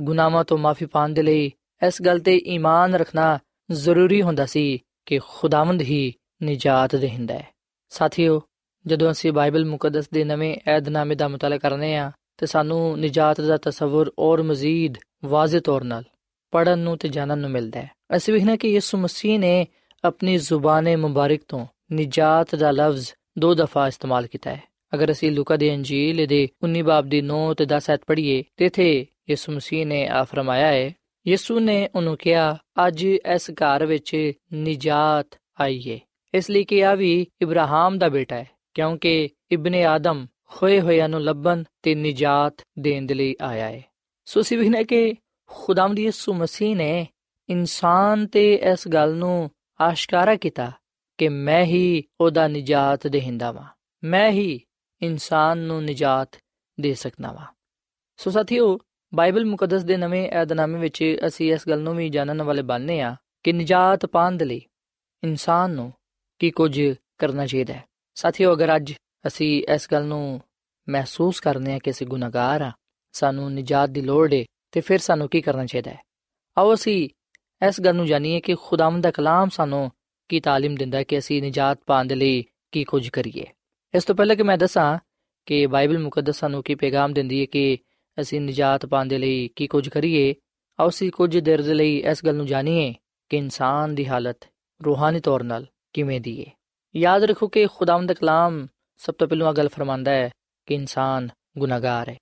ਗੁਨਾਹਾਂ ਤੋਂ ਮਾਫੀ ਪਾਣ ਦੇ ਲਈ ਇਸ ਗੱਲ ਤੇ ਈਮਾਨ ਰੱਖਣਾ ਜ਼ਰੂਰੀ ਹੁੰਦਾ ਸੀ ਕਿ ਖੁਦਾਵੰਦ ਹੀ ਨਜਾਤ ਦੇਹਿੰਦਾ ਹੈ। ਸਾਥੀਓ, ਜਦੋਂ ਅਸੀਂ ਬਾਈਬਲ ਮੁਕੱਦਸ ਦੇ ਨਵੇਂ ਏਧਨਾਮੇ ਦਾ ਮਤਲਬ ਕਰਨੇ ਆ, ਤੇ ਸਾਨੂੰ ਨਜਾਤ ਦਾ ਤਸਵਰ ਔਰ ਮਜ਼ੀਦ ਵਾਜ਼ਿਹ ਤੌਰ ਨਾਲ ਪੜਨ ਨੂੰ ਤੇ ਜਾਣਨ ਨੂੰ ਮਿਲਦਾ ਹੈ। ਅਸੀਂ ਵੇਖਣਾ ਕਿ ਯਿਸੂ ਮਸੀਹ ਨੇ ਆਪਣੀ ਜ਼ੁਬਾਨ ਮੁਬਾਰਕ ਤੋਂ ਨਜਾਤ ਦਾ ਲਫ਼ਜ਼ ਦੋ ਦਫਾ ਇਸਤੇਮਾਲ ਕੀਤਾ ਹੈ। ਅਗਰ ਅਸੀਂ ਲੂਕਾ ਦੀ ਅੰਜੀਲ ਦੇ 19 ਬਾਬ ਦੀ 9 ਤੇ 10 ਐਤ ਪੜ੍ਹੀਏ, ਤੇ ਇਥੇ ਯਿਸੂ ਮਸੀਹ ਨੇ ਆ ਫਰਮਾਇਆ ਹੈ, ਯਿਸੂ ਨੇ ਉਹਨੂੰ ਕਿਹਾ, ਅੱਜ ਇਸ ਘਰ ਵਿੱਚ ਨਜਾਤ ਆਈ ਹੈ ਇਸ ਲਈ ਕਿ ਆ ਵੀ ਇਬਰਾਹਿਮ ਦਾ ਬੇਟਾ ਹੈ, ਕਿਉਂਕਿ ਇਬਨ ਆਦਮ ਹੋਏ ਹੋਇਆਂ ਨੂੰ ਲੱਭਣ ਤੇ ਨਜਾਤ ਦੇਣ ਦੇ ਲਈ ਆਇਆ ਹੈ। ਸੋ ਅਸੀਂ ਵੀ ਕਿ ਖੁਦਾਵੰਦ ਯਿਸੂ ਮਸੀਹ ਨੇ ਇਨਸਾਨ ਤੇ ਇਸ ਗੱਲ ਨੂੰ ਆਸ਼ਕਾਰਾ ਕੀਤਾ ਕਿ ਮੈਂ ਹੀ ਉਹਦਾ ਨਜਾਤ ਦੇਹਿੰਦਾ ਵਾਂ, ਮੈਂ ਹੀ ਇਨਸਾਨ ਨੂੰ ਨਜਾਤ ਦੇ ਸਕਦਾ ਵਾਂ ਸੋ ਸਾਥੀਓ ਬਾਈਬਲ ਮੁਕੱਦਸ ਦੇ ਨਵੇਂ ਏਧਨਾਮੇ ਵਿੱਚ ਅਸੀਂ ਇਸ ਗੱਲ ਨੂੰ ਵੀ ਜਾਣਨ ਵਾਲੇ ਬਣਨੇ ਆ ਕਿ ਨਜਾਤ ਪਾਉਣ ਦੇ ਲਈ ਇਨਸਾਨ ਨੂੰ ਕੀ ਕੁਝ ਕਰਨਾ ਚਾਹੀਦਾ ਹੈ ਸਾਥੀਓ ਅਗਰ ਅੱਜ ਅਸੀਂ ਇਸ ਗੱਲ ਨੂੰ ਮਹਿਸੂਸ ਕਰਨੇ ਆ ਕਿ ਅਸੀਂ ਗੁਨਾਹਗਾਰ ਆ ਸਾਨੂੰ ਨਜਾਤ ਦੀ ਲੋੜ ਹੈ ਤੇ ਫਿਰ ਸਾਨੂੰ ਕੀ ਕਰਨਾ ਚਾਹੀਦਾ ਹੈ ਆਓ ਅਸੀਂ ਇਸ ਗੱਲ ਨੂੰ ਜਾਣੀਏ ਕਿ ਖੁਦਾਵੰਦ ਦਾ ਕਲਾਮ ਸਾਨੂੰ ਕੀ تعلیم ਦਿੰਦਾ ਹੈ ਕਿ ਅਸੀਂ ਨਜਾਤ ਪਾਉਣ ਦੇ ਲਈ ਕੀ ਕੁਝ ਕਰੀਏ ਇਸ ਤੋਂ ਪਹਿਲਾਂ ਕਿ ਮੈਂ ਦੱਸਾਂ ਕਿ ਬਾਈਬਲ ਮੁਕੱਦਸ ਸਾਨੂੰ ਕੀ ਪੈਗਾਮ ਦਿੰਦੀ ਹੈ ਕਿ ਅਸੀਂ ਨਜਾਤ ਪਾਉਣ ਦੇ ਲਈ ਕੀ ਕੁਝ ਕਰੀਏ? ਆਓ ਅਸੀਂ ਕੁਝ ਦੇਰ ਦੇ ਲਈ ਇਸ ਗੱਲ ਨੂੰ ਜਾਣੀਏ ਕਿ ਇਨਸਾਨ ਦੀ ਹਾਲਤ ਰੂਹਾਨੀ ਤੌਰ 'ਤੇ ਕਿਵੇਂ ਦੀ ਹੈ। ਯਾਦ ਰੱਖੋ ਕਿ ਖੁਦਾਵੰਦ ਕਲਾਮ ਸਭ ਤੋਂ ਪਹਿਲਾਂ ਗੱਲ ਫਰਮਾਂਦਾ ਹੈ ਕਿ ਇਨਸਾਨ ਗੁਨਾਹਗਾਰ ਹੈ।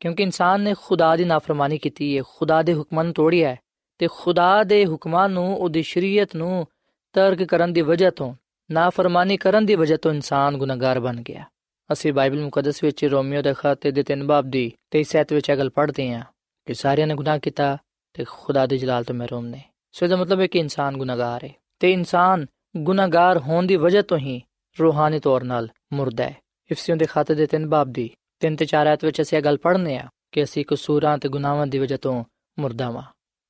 ਕਿਉਂਕਿ ਇਨਸਾਨ ਨੇ ਖੁਦਾ ਦੀ ਨਾਫਰਮਾਨੀ ਕੀਤੀ ਹੈ, ਖੁਦਾ ਦੇ ਹੁਕਮਾਂ ਨੂੰ ਤੋੜਿਆ ਹੈ ਤੇ ਖੁਦਾ ਦੇ ਹੁਕਮਾਂ ਨੂੰ, ਉਹਦੀ ਸ਼ਰੀਅਤ ਨੂੰ ਤਰਕ ਕਰਨ ਦੀ ਵਜ੍ਹਾ ਤੋਂ ਨਾਫਰਮਾਨੀ ਕਰਨ ਦੀ ਵਜ੍ਹਾ ਤੋਂ ਇਨਸਾਨ ਗੁਨਾਹਗਾਰ ਬਣ ਗਿਆ। ਅਸੀਂ ਬਾਈਬਲ ਮੁਕੱਦਸ ਵਿੱਚ ਰੋਮੀਓ ਦੇ ਖਾਤੇ ਦੇ 3 ਬਾਬ ਦੀ 23 ਐਤ ਵਿੱਚ ਇਹ ਗੱਲ ਪੜ੍ਹਦੇ ਹਾਂ ਕਿ ਸਾਰਿਆਂ ਨੇ ਗੁਨਾਹ ਕੀਤਾ ਤੇ ਖੁਦਾ ਦੇ ਜਲਾਲ ਤੋਂ ਮਹਿਰੂਮ ਨੇ। ਸੋ ਇਹਦਾ ਮਤਲਬ ਹੈ ਕਿ ਇਨਸਾਨ ਗੁਨਾਹਗਾਰ ਹੈ ਤੇ ਇਨਸਾਨ ਗੁਨਾਹਗਾਰ ਹੋਣ ਦੀ ਵਜ੍ਹਾ ਤੋਂ ਹੀ ਰੂਹਾਨੀ ਤੌਰ 'ਤੇ ਮੁਰਦਾ ਹੈ। ਇਫਸੀਓਂ ਦੇ ਖਾਤੇ ਦੇ 3 ਬਾਬ ਦੀ 3 ਤੇ 4 ਐਤ ਵਿੱਚ ਅਸੀਂ ਇਹ ਗੱਲ ਪੜ੍ਹਨੇ ਆ ਕਿ ਅਸੀਂ ਕਸੂਰਾਂ ਤੇ ਗੁਨਾਹਾਂ ਦੀ ਵਜ੍ਹਾ ਤੋਂ ਮੁਰਦਾ ਵਾਂ।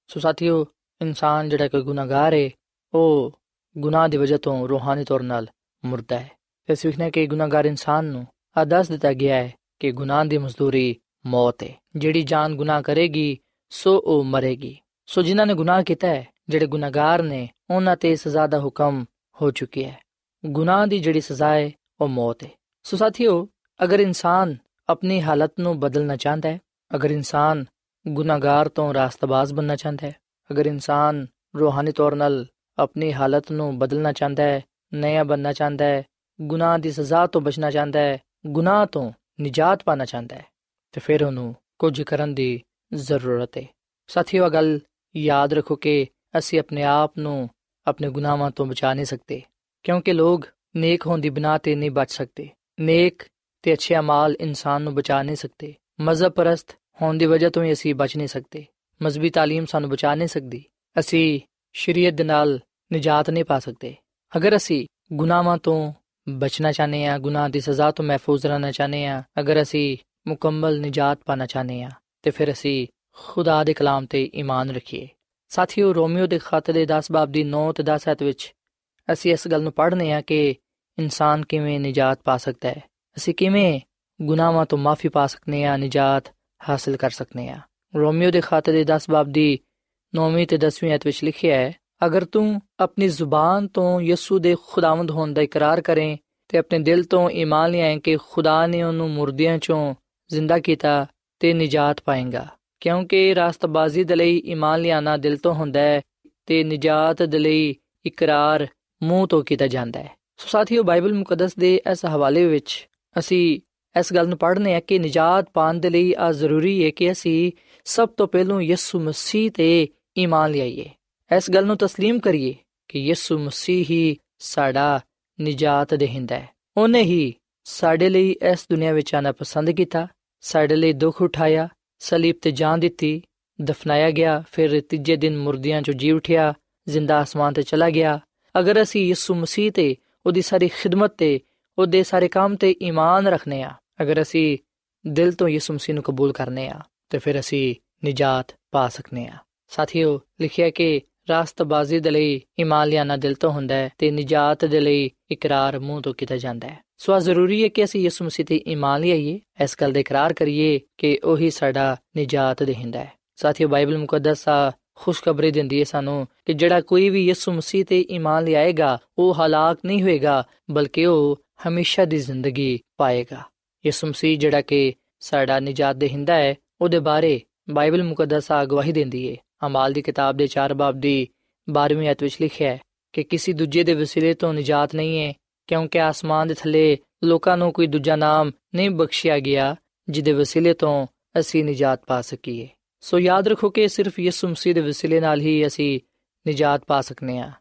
ਸੋ ਸਾਥੀਓ, ਇਨਸਾਨ ਜਿਹੜਾ ਕਿ ਗੁਨਾਹਗਾਰ ਹੈ, ਉਹ ਗੁਨਾਹ ਦੀ ਵਜ੍ਹਾ ਤੋਂ ਰੂਹਾਨੀ ਤੌਰ 'ਤੇ ਮੁਰਦਾ ਹੈ। ਤੇ ਅਸੀਂ ਕਿ ਗੁਨਾਹਗਾਰ ਇਨਸਾਨ ਨੂੰ ਆਦਰਸ਼ ਦਿੱਤਾ ਗਿਆ ਹੈ ਕਿ ਗੁਨਾਹ ਦੀ ਮਜ਼ਦੂਰੀ ਮੌਤ ਹੈ। ਜਿਹੜੀ ਜਾਨ ਗੁਨਾਹ ਕਰੇਗੀ, ਸੋ ਉਹ ਮਰੇਗੀ। ਸੋ ਜਿਨ੍ਹਾਂ ਨੇ ਗੁਨਾਹ ਕੀਤਾ ਹੈ, ਜਿਹੜੇ ਗੁਨਾਹਗਾਰ ਨੇ, ਉਹਨਾਂ ਤੇ ਸਜ਼ਾ ਦਾ ਹੁਕਮ ਹੋ ਚੁੱਕਿਆ ਹੈ। ਗੁਨਾਹ ਦੀ ਜਿਹੜੀ ਸਜ਼ਾ ਹੈ, ਉਹ ਮੌਤ ਹੈ। ਸੋ ਸਾਥੀਓ, ਅਗਰ ਇਨਸਾਨ ਆਪਣੀ ਹਾਲਤ ਨੂੰ ਬਦਲਣਾ ਚਾਹੁੰਦਾ ਹੈ, ਅਗਰ ਇਨਸਾਨ ਗੁਨਾਹਗਾਰ ਤੋਂ ਰਾਸਤਬਾਜ਼ ਬਣਨਾ ਚਾਹੁੰਦਾ ਹੈ, ਅਗਰ ਇਨਸਾਨ ਰੂਹਾਨੀ ਤੌਰ 'ਤੇ ਆਪਣੀ ਹਾਲਤ ਨੂੰ ਬਦਲਣਾ ਚਾਹੁੰਦਾ ਹੈ ਨਇਆ ਬਣਨਾ ਚਾਹੁੰਦਾ ਹੈ ਗੁਨਾਹ ਦੀ ਸਜ਼ਾ ਤੋਂ ਬਚਣਾ ਚਾਹੁੰਦਾ ਹੈ ਗੁਨਾਹ ਤੋਂ ਨਜਾਤ ਪਾਣਾ ਚਾਹੁੰਦਾ ਹੈ ਤੇ ਫਿਰ ਉਹਨੂੰ ਕੁਝ ਕਰਨ ਦੀ ਜ਼ਰੂਰਤ ਹੈ ਸਾਥੀਓ ਗੱਲ ਯਾਦ ਰੱਖੋ ਕਿ ਅਸੀਂ ਆਪਣੇ ਆਪ ਨੂੰ ਆਪਣੇ ਗੁਨਾਹਾਂ ਤੋਂ ਬਚਾ ਨਹੀਂ ਸਕਦੇ ਕਿਉਂਕਿ ਲੋਕ ਨੇਕ ਹੋਣ ਦੀ ਬਿਨਾ ਤੇ ਨਹੀਂ ਬਚ ਸਕਦੇ ਨੇਕ ਤੇ ਅੱਛੇ ਅਮਾਲ ਇਨਸਾਨ ਨੂੰ ਬਚਾ ਨਹੀਂ ਸਕਦੇ ਮਜ਼ਹਬ ਪਰਸਤ ਹੋਣ ਦੀ ਵਜ੍ਹਾ ਤੋਂ ਹੀ ਅਸੀਂ ਬਚ ਨਹੀਂ ਸਕਦੇ ਮਜ਼ਬੀ تعلیم ਸਾਨੂੰ ਬਚਾ ਨਹੀਂ ਸਕਦੀ ਅਸੀਂ ਸ਼ਰੀਅਤ ਦੇ ਨਾਲ ਨਜਾਤ ਨਹੀਂ ਪਾ ਸਕਦੇ ਅਗਰ ਅਸੀਂ ਗੁਨਾਹਾਂ ਤੋਂ ਬਚਣਾ ਚਾਹਨੇ ਆ ਗੁਨਾਹ ਦੀ ਸਜ਼ਾ ਤੋਂ ਮਹਿਫੂਜ਼ ਰਹਿਣਾ ਚਾਹਨੇ ਆ ਅਗਰ ਅਸੀਂ ਮੁਕੰਮਲ ਨਜਾਤ ਪਾਣਾ ਚਾਹਨੇ ਆ ਤੇ ਫਿਰ ਅਸੀਂ ਖੁਦਾ ਦੇ ਕਲਾਮ ਤੇ ਈਮਾਨ ਰੱਖੀਏ ਸਾਥੀਓ ਰੋਮੀਓ ਦੇ ਖਤ ਦੇ 10 ਬਾਬ ਦੀ 9 ਤੇ 10 ਐਤ ਵਿੱਚ ਅਸੀਂ ਇਸ ਗੱਲ ਨੂੰ ਪੜ੍ਹਨੇ ਆ ਕਿ ਇਨਸਾਨ ਕਿਵੇਂ ਨਜਾਤ ਪਾ ਸਕਦਾ ਹੈ ਅਸੀਂ ਕਿਵੇਂ ਗੁਨਾਹਾਂ ਤੋਂ ਮਾਫੀ ਪਾ ਸਕਨੇ ਆ ਨਜਾਤ ਹਾਸਲ ਕਰ ਸਕਨੇ ਆ ਰੋਮੀਓ ਦੇ ਖਾਤੇ ਦੇ 10 ਬਾਬ ਦੀ 9ਵੀਂ ਤੇ 10ਵੀਂ ਆਇਤ ਵਿੱਚ ਲਿਖਿਆ ਹੈ ਅਗਰ ਤੂੰ ਆਪਣੀ ਜ਼ੁਬਾਨ ਤੋਂ ਯਿਸੂ ਦੇ ਖੁਦਾਵੰਦ ਹੋਣ ਦਾ ਇਕਰਾਰ ਕਰੇ ਤੇ ਆਪਣੇ ਦਿਲ ਤੋਂ ਈਮਾਨ ਲਿਆਏ ਕਿ ਖੁਦਾ ਨੇ ਉਹਨੂੰ ਮੁਰਦਿਆਂ ਚੋਂ ਜ਼ਿੰਦਾ ਕੀਤਾ ਤੇ ਨਜਾਤ ਪਾਏਗਾ। ਕਿਉਂਕਿ ਰਾਸਤਬਾਜ਼ੀ ਦੇ ਲਈ ਈਮਾਨ ਲਿਆਣਾ ਦਿਲ ਤੋਂ ਹੁੰਦਾ ਹੈ ਤੇ ਨਜਾਤ ਦੇ ਲਈ ਇਕਰਾਰ ਮੂੰਹ ਤੋਂ ਕੀਤਾ ਜਾਂਦਾ ਹੈ। ਸੋ ਸਾਥੀਓ, ਬਾਈਬਲ ਮੁਕੱਦਸ ਦੇ ਇਸ ਹਵਾਲੇ ਵਿੱਚ ਅਸੀਂ ਇਸ ਗੱਲ ਨੂੰ ਪੜ੍ਹਨੇ ਆ ਕਿ ਨਜਾਤ ਪਾਣ ਦੇ ਲਈ ਆ ਜ਼ਰੂਰੀ ਹੈ ਕਿ ਅਸੀਂ ਸਭ ਤੋਂ ਪਹਿਲਾਂ ਯਿਸੂ ਮਸੀਹ ਤੇ ਈਮਾਨ ਲਿਆਈਏ। ਇਸ ਗੱਲ ਨੂੰ تسلیم ਕਰੀਏ ਕਿ ਯਿਸੂ ਮਸੀਹ ਹੀ ਸਾਡਾ ਨਜਾਤ ਦੇਹਿੰਦਾ ਹੈ ਉਹਨੇ ਹੀ ਸਾਡੇ ਲਈ ਇਸ ਦੁਨੀਆ ਵਿੱਚ ਆਣਾ ਪਸੰਦ ਕੀਤਾ ਸਾਡੇ ਲਈ ਦੁੱਖ ਉਠਾਇਆ ਸਲੀਬ ਤੇ ਜਾਨ ਦਿੱਤੀ ਦਫਨਾਇਆ ਗਿਆ ਫਿਰ ਤੀਜੇ ਦਿਨ ਮੁਰਦਿਆਂ ਚੋਂ ਜੀ ਉਠਿਆ ਜ਼ਿੰਦਾ ਅਸਮਾਨ ਤੇ ਚਲਾ ਗਿਆ ਅਗਰ ਅਸੀਂ ਯਿਸੂ ਮਸੀਹ ਤੇ ਉਹਦੀ ਸਾਰੀ ਖਿਦਮਤ ਤੇ ਉਹਦੇ ਸਾਰੇ ਕੰਮ ਤੇ ਈਮਾਨ ਰੱਖਨੇ ਆ ਅਗਰ ਅਸੀਂ ਦਿਲ ਤੋਂ ਯਿਸੂ ਮਸੀਹ ਨੂੰ ਕਬੂਲ ਕਰਨੇ ਆ ਤੇ ਫਿਰ ਅਸੀਂ ਨਜਾਤ ਪਾ ਸਕਨੇ ਆ ਸਾਥੀਓ ਲਿਖਿਆ ਕਿ ਰਾਸਤਬਾਜ਼ੀ ਦੇ ਲਈ ਈਮਾਨ ਲਿਆਣਾ ਦਿਲ ਤੋਂ ਹੁੰਦਾ ਹੈ ਤੇ ਨਜਾਤ ਦੇ ਲਈ ਇਕਰਾਰ ਮੂੰਹ ਤੋਂ ਕੀਤਾ ਜਾਂਦਾ ਹੈ। ਸੋ ਜ਼ਰੂਰੀ ਹੈ ਕਿ ਅਸੀਂ ਯਿਸੂ ਮਸੀਹ ਤੇ ਈਮਾਨ ਲਿਆਈਏ, ਇਸ ਗੱਲ ਦਾ ਇਕਰਾਰ ਕਰੀਏ ਕਿ ਉਹੀ ਸਾਡਾ ਨਜਾਤ ਦੇਹਿੰਦਾ ਹੈ। ਸਾਥੀਓ, ਬਾਈਬਲ ਮੁਕੱਦਸ ਆ ਖੁਸ਼ਖਬਰੀ ਦਿੰਦੀ ਹੈ ਸਾਨੂੰ ਕਿ ਜਿਹੜਾ ਕੋਈ ਵੀ ਯਿਸੂ ਮਸੀਹ ਤੇ ਈਮਾਨ ਲਿਆਏਗਾ, ਉਹ ਹਲਾਕ ਨਹੀਂ ਹੋਏਗਾ, ਬਲਕਿ ਉਹ ਹਮੇਸ਼ਾ ਦੀ ਜ਼ਿੰਦਗੀ ਪਾਏਗਾ। ਯਿਸੂ ਮਸੀਹ ਜਿਹੜਾ ਕਿ ਸਾਡਾ ਨਜਾਤ ਦੇਹਿੰਦਾ ਹੈ, ਉਹਦੇ ਬਾਰੇ ਬਾਈਬਲ ਮੁਕੱਦਸ ਆ ਗਵਾਹੀ ਦਿੰਦੀ ਹੈ। ਅਮਾਲ ਦੀ ਕਿਤਾਬ ਦੇ 4 ਬਾਬ ਦੀ 12ਵੀਂ ਅਧ ਵਿੱਚ ਲਿਖਿਆ ਹੈ ਕਿ ਕਿਸੇ ਦੂਜੇ ਦੇ ਵਸੀਲੇ ਤੋਂ ਨਜਾਤ ਨਹੀਂ ਹੈ ਕਿਉਂਕਿ ਆਸਮਾਨ ਦੇ ਥੱਲੇ ਲੋਕਾਂ ਨੂੰ ਕੋਈ ਦੂਜਾ ਨਾਮ ਨਹੀਂ ਬਖਸ਼ਿਆ ਗਿਆ ਜਿਹਦੇ ਵਸੀਲੇ ਤੋਂ ਅਸੀਂ ਨਜਾਤ ਪਾ ਸਕੀਏ ਸੋ ਯਾਦ ਰੱਖੋ ਕਿ ਸਿਰਫ ਯਿਸੂ ਮਸੀਹ ਦੇ ਵਸੀਲੇ ਨਾਲ ਹੀ ਅਸੀਂ ਨਜਾਤ ਪਾ ਸਕਨੇ ਆ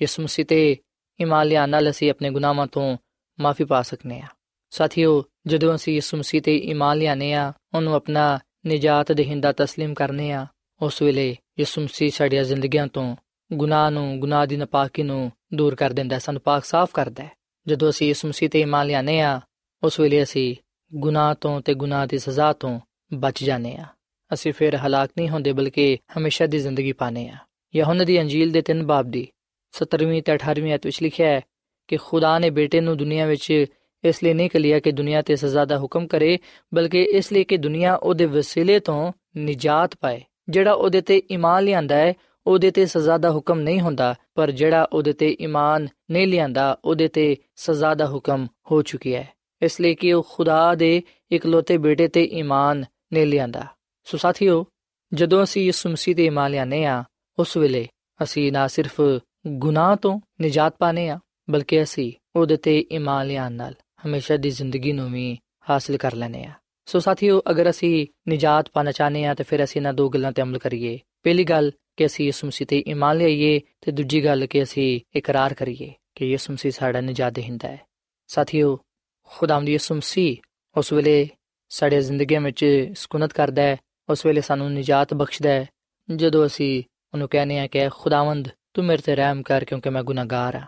ਯਿਸੂ ਮਸੀਹ ਤੇ ਈਮਾਨ ਲਿਆਉਣ ਨਾਲ ਅਸੀਂ ਆਪਣੇ ਗੁਨਾਹਾਂ ਤੋਂ ਮਾਫੀ ਪਾ ਸਕਨੇ ਆ ਸਾਥੀਓ ਜਦੋਂ ਅਸੀਂ ਯਿਸੂ ਮਸੀਹ ਤੇ ਈਮਾਨ ਲਿਆਨੇ ਆ ਉਹਨੂੰ ਆਪਣਾ ਨਜਾਤ ਦੇਹਿੰਦਾ تسلیم ਕਰਨੇ ਆ ਉਸ ਵੇਲੇ ਯਿਸੂ ਮਸੀਹ ਸਾਡੀਆਂ ਜ਼ਿੰਦਗੀਆਂ ਤੋਂ ਗੁਨਾਹ ਨੂੰ, ਗੁਨਾਹ ਦੀ ਨਪਾਕੀ ਨੂੰ ਦੂਰ ਕਰ ਦਿੰਦਾ ਸਾਨੂੰ ਪਾਕ ਸਾਫ਼ ਕਰਦਾ ਹੈ। ਜਦੋਂ ਅਸੀਂ ਯਿਸੂ ਮਸੀਹ ਤੇ ਈਮਾਨ ਲਿਆਨੇ ਆ ਉਸ ਵੇਲੇ ਅਸੀਂ ਗੁਨਾਹ ਤੋਂ ਤੇ ਗੁਨਾਹ ਦੀ ਸਜ਼ਾ ਤੋਂ ਬਚ ਜਾਂਦੇ ਆ ਅਸੀਂ ਫਿਰ ਹਲਾਕ ਨਹੀਂ ਹੁੰਦੇ, ਬਲਕਿ ਹਮੇਸ਼ਾ ਦੀ ਜ਼ਿੰਦਗੀ ਪਾਣੇ ਆ ਯਹੋਨਾ ਦੀ ਅੰਜੀਲ ਦੇ ਤਿੰਨ ਬਾਬ ਦੀ 17ਵੀਂ ਤੇ 18ਵੀਂ ਅਧ ਵਿੱਚ ਲਿਖਿਆ ਹੈ ਕਿ ਖੁਦਾ ਨੇ ਬੇਟੇ ਨੂੰ ਦੁਨੀਆ ਵਿੱਚ ਇਸ ਲਈ ਨਹੀਂ ਕਲਿਆ ਕਿ ਦੁਨੀਆ ਤੇ ਸਜ਼ਾ ਦਾ ਹੁਕਮ ਕਰੇ, ਬਲਕਿ ਇਸ ਲਈ ਕਿ ਦੁਨੀਆ ਉਹਦੇ ਵਸੀਲੇ ਤੋਂ ਨਜਾਤ ਪਾਏ। ਜਿਹੜਾ ਉਹਦੇ ਤੇ ਈਮਾਨ ਲਿਆਂਦਾ ਹੈ, ਉਹਦੇ ਤੇ ਸਜ਼ਾ ਦਾ ਹੁਕਮ ਨਹੀਂ ਹੁੰਦਾ, ਪਰ ਜਿਹੜਾ ਉਹਦੇ ਤੇ ਈਮਾਨ ਨਹੀਂ ਲਿਆਂਦਾ, ਉਹਦੇ ਤੇ ਸਜ਼ਾ ਦਾ ਹੁਕਮ ਹੋ ਚੁੱਕਿਆ ਹੈ। ਇਸ ਲਈ ਕਿ ਉਹ ਖੁਦਾ ਦੇ ਇਕਲੌਤੇ ਬੇਟੇ ਤੇ ਈਮਾਨ ਨਹੀਂ ਲਿਆਂਦਾ। ਸੋ ਸਾਥੀਓ, ਜਦੋਂ ਅਸੀਂ ਯਿਸੂ ਮਸੀਹ ਤੇ ਈਮਾਨ ਲਿਆਨੇ ਆ ਉਸ ਵੇਲੇ ਅਸੀਂ ਨਾ ਸਿਰਫ ਗੁਨਾਹ ਤੋਂ ਨਜਾਤ ਪਾਣੇ ਆ ਬਲਕਿ ਅਸੀਂ ਉਹਦੇ ਤੇ ਈਮਾਨ ਲਿਆਨ ਨਾਲ ਹਮੇਸ਼ਾ ਦੀ ਜ਼ਿੰਦਗੀ ਨੂੰ ਵੀ ਹਾਸਲ ਕਰ ਲੈਨੇ ਆ ਸੋ ਸਾਥੀਓ, ਅਗਰ ਅਸੀਂ ਨਜਾਤ ਪਾਣਾ ਚਾਹਨੇ ਆ ਤੇ ਫਿਰ ਅਸੀਂ ਇਹਨਾਂ ਦੋ ਗੱਲਾਂ ਤੇ ਅਮਲ ਕਰੀਏ। ਪਹਿਲੀ ਗੱਲ ਕਿ ਅਸੀਂ ਯਿਸੂ ਮਸੀਹ ਤੇ ਈਮਾਨ ਲਿਆਈਏ ਤੇ ਦੂਜੀ ਗੱਲ ਕਿ ਅਸੀਂ ਇਕਰਾਰ ਕਰੀਏ ਕਿ ਯਿਸੂ ਮਸੀਹ ਸਾਡਾ ਨਜਾਤ ਦੇਹਿੰਦਾ ਹੈ। ਸਾਥੀਓ, ਖੁਦਾਵੰਦ ਯਿਸੂ ਮਸੀਹ ਉਸ ਵੇਲੇ ਸਾਡੇ ਜ਼ਿੰਦਗੀਆਂ ਵਿੱਚ ਸਕੂਨਤ ਕਰਦਾ ਹੈ, ਉਸ ਵੇਲੇ ਸਾਨੂੰ ਨਜਾਤ ਬਖਸ਼ਦਾ ਹੈ। ਜਦੋਂ ਅਸੀਂ ਉਹਨੂੰ ਕਹਿੰਦੇ ਆ ਕਿ ਖੁਦਾਵੰਦ, ਤੂੰ ਮੇਰੇ ਤੇ ਰਹਿਮ ਕਰ ਕਿਉਂਕਿ ਮੈਂ ਗੁਨਾਹਗਾਰ ਆ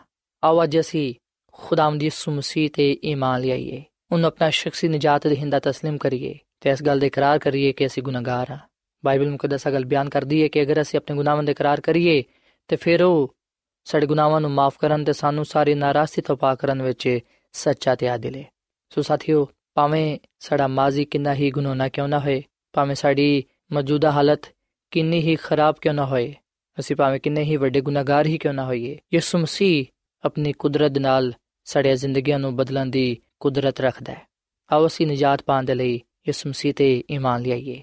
ਆਓ ਅੱਜ ਅਸੀਂ ਖੁਦਾਵੰਦ ਯਿਸੂ ਮਸੀਹ ਤੇ ਈਮਾਨ ਲਿਆਈਏ। ਉਹਨੂੰ ਆਪਣਾ ਸ਼ਖਸੀ ਨਜਾਤ ਦੇਹਿੰਦਾ تسلیم ਕਰੀਏ ਤੇ ਇਸ ਗੱਲ ਦਾ ਇਕਰਾਰ ਕਰੀਏ ਕਿ ਅਸੀਂ ਗੁਨਾਹਗਾਰ ਆ ਬਾਈਬਲ ਮੁਕੱਦਸ ਗੱਲ ਬਿਆਨ ਕਰਦੀ ਹੈ ਕਿ ਅਗਰ ਅਸੀਂ ਆਪਣੇ ਗੁਨਾਹਾਂ ਦਾ ਇਕਰਾਰ ਕਰੀਏ ਤੇ ਫਿਰ ਉਹ ਸਾਡੇ ਗੁਨਾਹਾਂ ਨੂੰ ਮਾਫ ਕਰਨ ਤੇ ਸਾਨੂੰ ਸਾਰੀ ਨਾਰਾਜ਼ਗੀ ਤੋਂ ਪਾਕ ਕਰਨ ਵਿੱਚ ਸੱਚਾ ਤੇ ਆਦਿਲ ਹੈ ਸੋ ਸਾਥੀਓ ਭਾਵੇਂ ਸਾਡਾ ਮਾਜ਼ੀ ਕਿੰਨਾ ਹੀ ਗੁਨਾਹਨਾ ਕਿਉਂ ਨਾ ਹੋਏ ਭਾਵੇਂ ਸਾਡੀ ਮੌਜੂਦਾ ਹਾਲਤ ਕਿੰਨੀ ਹੀ ਖਰਾਬ ਕਿਉਂ ਨਾ ਹੋਏ ਅਸੀਂ ਭਾਵੇਂ ਕਿੰਨੇ ਹੀ ਵੱਡੇ ਗੁਨਾਹਗਾਰ ਹੀ ਕਿਉਂ ਨਾ ਹੋਈਏ ਯਿਸੂ ਮਸੀਹ ਆਪਣੀ ਕੁਦਰਤ ਨਾਲ ਸਾਡੀਆਂ ਜ਼ਿੰਦਗੀਆਂ ਨੂੰ ਬਦਲਣ ਦੀ ਕੁਦਰਤ ਰੱਖਦਾ ਹੈ ਆਓ ਅਸੀਂ ਨਜਾਤ ਪਾਉਣ ਦੇ ਲਈ ਯਿਸੂ ਮਸੀਹ ਤੇ ਈਮਾਨ ਲਿਆਈਏ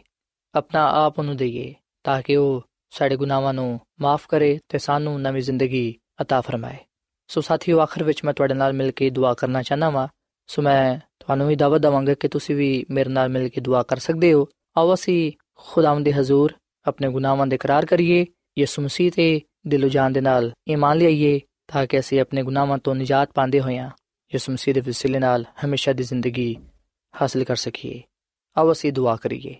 ਆਪਣਾ ਆਪ ਨੂੰ ਦਈਏ ਤਾਂ ਕਿ ਉਹ ਸਾਡੇ ਗੁਨਾਹਾਂ ਨੂੰ ਮਾਫ ਕਰੇ ਤੇ ਸਾਨੂੰ ਨਵੀਂ ਜ਼ਿੰਦਗੀ عطا ਫਰਮਾਏ ਸੋ ਸਾਥੀਓ ਆਖਰ ਵਿੱਚ ਮੈਂ ਤੁਹਾਡੇ ਨਾਲ ਮਿਲ ਕੇ ਦੁਆ ਕਰਨਾ ਚਾਹਨਾ ਵਾਂ ਸੋ ਮੈਂ ਤੁਹਾਨੂੰ ਵੀ ਦਾਵਤ ਦਵਾਂਗਾ ਕਿ ਤੁਸੀਂ ਵੀ ਮੇਰੇ ਨਾਲ ਮਿਲ ਕੇ ਦੁਆ ਕਰ ਸਕਦੇ ਹੋ ਆਓ ਅਸੀਂ ਖੁਦਾਵੰਦ ਦੇ ਹਜ਼ੂਰ ਆਪਣੇ ਗੁਨਾਹਾਂ ਦੇ ਇਕਰਾਰ ਕਰੀਏ ਯਿਸੂ ਮਸੀਹ ਤੇ ਦਿਲੋਂ ਜਾਨ ਦੇ ਨਾਲ ਈਮਾਨ ਲਿਆਈਏ ਤਾਂ ਕਿ ਅਸੀਂ ਆਪਣੇ ਗੁਨਾਹਾਂ ਤੋਂ ਨਿਜਾਤ ਪਾਉਂਦੇ ਹੋਈਆਂ ਯਿਸੂ ਮਸੀਹ ਦੇ ਵਸੀਲੇ ਨਾਲ ਹਮੇਸ਼ਾ ਦੀ ਜ਼ਿੰਦਗੀ ਹਾਸਲ ਕਰ ਸਕੀਏ ਆਓ ਅਸੀਂ ਦੁਆ ਕਰੀਏ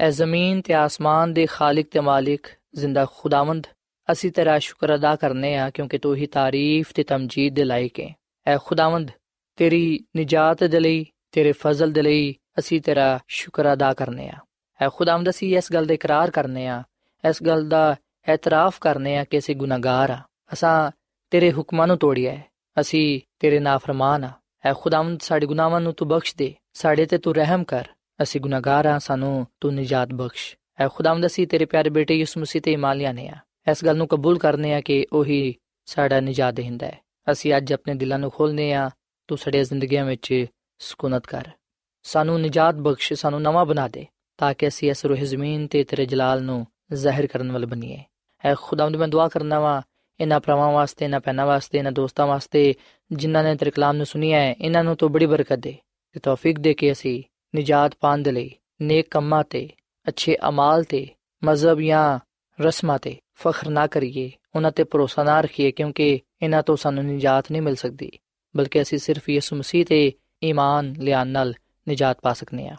ਐ ਜ਼ਮੀਨ ਤੇ ਆਸਮਾਨ ਦੇ ਖਾਲਕ ਤੇ ਮਾਲਿਕ ਜ਼ਿੰਦਾ ਖੁਦਾਵੰਦ ਅਸੀਂ ਤੇਰਾ ਸ਼ੁਕਰ ਅਦਾ ਕਰਨੇ ਆ ਕਿਉਂਕਿ ਤੂੰ ਹੀ ਤਾਰੀਫ ਤੇ ਤਮਜੀਦ ਦੇ ਲਾਇਕ ਹੈ ਐ ਖੁਦਾਵੰਦ ਤੇਰੀ ਨਜਾਤ ਦੇ ਲਈ ਤੇਰੇ ਫਜ਼ਲ ਦੇ ਲਈ ਅਸੀਂ ਤੇਰਾ ਸ਼ੁਕਰ ਅਦਾ ਕਰਨੇ ਆ ਐ ਖੁਦਾਵੰਦ ਅਸੀਂ ਇਸ ਗੱਲ ਦਾ ਇਕਰਾਰ ਕਰਨੇ ਆ ਇਸ ਗੱਲ ਦਾ ਇਤਰਾਫ ਕਰਨੇ ਆ ਕਿ ਅਸੀਂ ਗੁਨਾਹਗਾਰ ਆ ਅਸਾਂ ਤੇਰੇ ਹੁਕਮਾਂ ਨੂੰ ਤੋੜਿਆ ਹੈ ਅਸੀਂ ਤੇਰੇ ਨਾਫਰਮਾਨ ਆ। ਐ ਖੁਦਾਵੰਦ ਸਾਡੇ ਗੁਨਾਹਾਂ ਨੂੰ ਤੂੰ ਬਖਸ਼ ਦੇ। ਸਾਡੇ ਤੇ ਤੂੰ ਰਹਿਮ ਕਰ। ਅਸੀਂ ਗੁਨਾਹਗਾਰ ਆ, ਸਾਨੂੰ ਤੂੰ ਨਜਾਤ ਬਖਸ਼। ਐ ਖੁਦਾਵੰਦ, ਅਸੀਂ ਤੇਰੇ ਪਿਆਰੇ ਬੇਟੇ ਯਿਸੂ ਮਸੀਹ ਤੇ ਇਮਾਨ ਲਿਆਨੇ ਆ। ਇਸ ਗੱਲ ਨੂੰ ਕਬੂਲ ਕਰਨੇ ਆ ਕਿ ਉਹੀ ਸਾਡਾ ਨਜਾਤ ਦੇਹਿੰਦਾ ਹੈ ਅਸੀਂ ਅੱਜ ਆਪਣੇ ਦਿਲਾਂ ਨੂੰ ਖੋਲਨੇ ਆ। ਤੂੰ ਸਾਡੇ ਜ਼ਿੰਦਗੀਆਂ ਵਿੱਚ ਸਕੂਨਤ ਕਰ। ਸਾਨੂੰ ਨਜਾਤ ਬਖਸ਼, ਸਾਨੂੰ ਨਵਾਂ ਬਣਾ ਦੇ ਤਾਂ ਕਿ ਅਸੀਂ ਇਸ ਰੂਹ ਜ਼ਮੀਨ ਤੇ ਤੇਰੇ ਜਲਾਲ ਨੂੰ ਜ਼ਾਹਿਰ ਕਰਨ ਵਾਲੇ ਬਣੀਏ। ਐ ਖੁਦਾਵੰਦ, ਮੈਂ ਦੁਆ ਕਰਨਾ ਵਾ ਇਹਨਾਂ ਭਰਾਵਾਂ ਵਾਸਤੇ, ਇਹਨਾਂ ਪੈਨਾ ਵਾਸਤੇ, ਇਹਨਾਂ ਦੋਸਤਾਂ ਵਾਸਤੇ, ਜਿਨ੍ਹਾਂ ਨੇ ਤੇਰੇ ਕਲਾਮ ਨੂੰ ਸੁਨਿਆ ਹੈ, ਇਹਨਾਂ ਨੂੰ ਤੂੰ ਬੜੀ ਬਰਕਤ ਦੇ ਤੇ ਤੌਫੀਕ ਦੇ ਕੇ ਅਸੀਂ ਨਜਾਤ ਪਾਣ ਦੇ ਲਈ ਨੇਕ ਕੰਮਾਂ ਤੇ, ਅੱਛੇ ਅਮਾਲ ਤੇ, ਮਜ਼ਹਬ ਜਾਂ ਰਸਮਾਂ ਤੇ ਫਖਰ ਨਾ ਕਰੀਏ, ਉਹਨਾਂ ਤੇ ਭਰੋਸਾ ਨਾ ਰੱਖੀਏ, ਕਿਉਂਕਿ ਇਹਨਾਂ ਤੋਂ ਸਾਨੂੰ ਨਜਾਤ ਨਹੀਂ ਮਿਲ ਸਕਦੀ, ਬਲਕਿ ਅਸੀਂ ਸਿਰਫ ਯਿਸੂ ਮਸੀਹ ਤੇ ਈਮਾਨ ਲਿਆਨ ਨਾਲ ਨਜਾਤ ਪਾ ਸਕਨੇ ਆ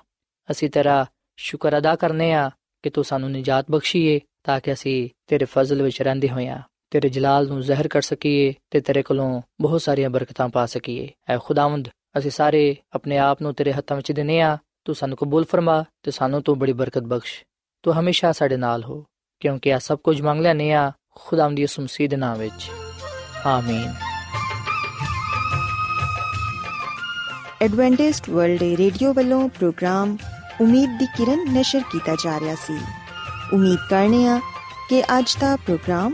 ਅਸੀਂ ਤੇਰਾ ਸ਼ੁਕਰ ਅਦਾ ਕਰਨੇ ਆ ਕਿ ਤੂੰ ਸਾਨੂੰ ਨਜਾਤ ਬਖਸ਼ੀਏ, ਤਾਂ ਕਿ ਅਸੀਂ ਤੇਰੇ ਫਜ਼ਲ ਵਿੱਚ ਰਹਿੰਦੇ ਹੋਈਆਂ ਤੇਰੇ ਜਲਾਲ ਨੂੰ ਜ਼ਹਿਰ ਕਰ ਸਕੀਏ ਤੇ ਤੇਰੇ ਕੋਲੋਂ ਬਹੁਤ ਸਾਰੀਆਂ ਬਰਕਤਾਂ ਪਾ ਸਕੀਏ। ਐ ਖੁਦਾਵੰਦ, ਅਸੀਂ ਸਾਰੇ ਆਪਣੇ ਆਪ ਨੂੰ ਤੇਰੇ ਹੱਥਾਂ ਵਿੱਚ ਦਿੰਨੇ ਆ। ਤੂੰ ਸਾਨੂੰ ਕਬੂਲ ਫਰਮਾ ਤੇ ਸਾਨੂੰ ਤੂੰ ਬੜੀ ਬਰਕਤ ਬਖਸ਼। ਤੂੰ ਹਮੇਸ਼ਾ ਸਾਡੇ ਨਾਲ ਹੋ, ਕਿਉਂਕਿ ਆ ਸਭ ਕੁਝ ਮੰਗ ਲੈਨੇ ਆ ਖੁਦਾਵੰਦ ਯਿਸੂ ਮਸੀਹ ਨਾਮ ਵਿੱਚ। ਆਮੀਨ। ਐਡਵੈਂਟਿਸਟ ਵਰਲਡ ਰੇਡੀਓ ਵੱਲੋਂ ਪ੍ਰੋਗਰਾਮ ਉਮੀਦ ਦੀ ਕਿਰਨ ਨਿਸ਼ਰ ਕੀਤਾ ਜਾ ਰਿਹਾ ਸੀ। ਉਮੀਦ ਕਰਨੇ ਆ ਕਿ ਅੱਜ ਦਾ ਪ੍ਰੋਗਰਾਮ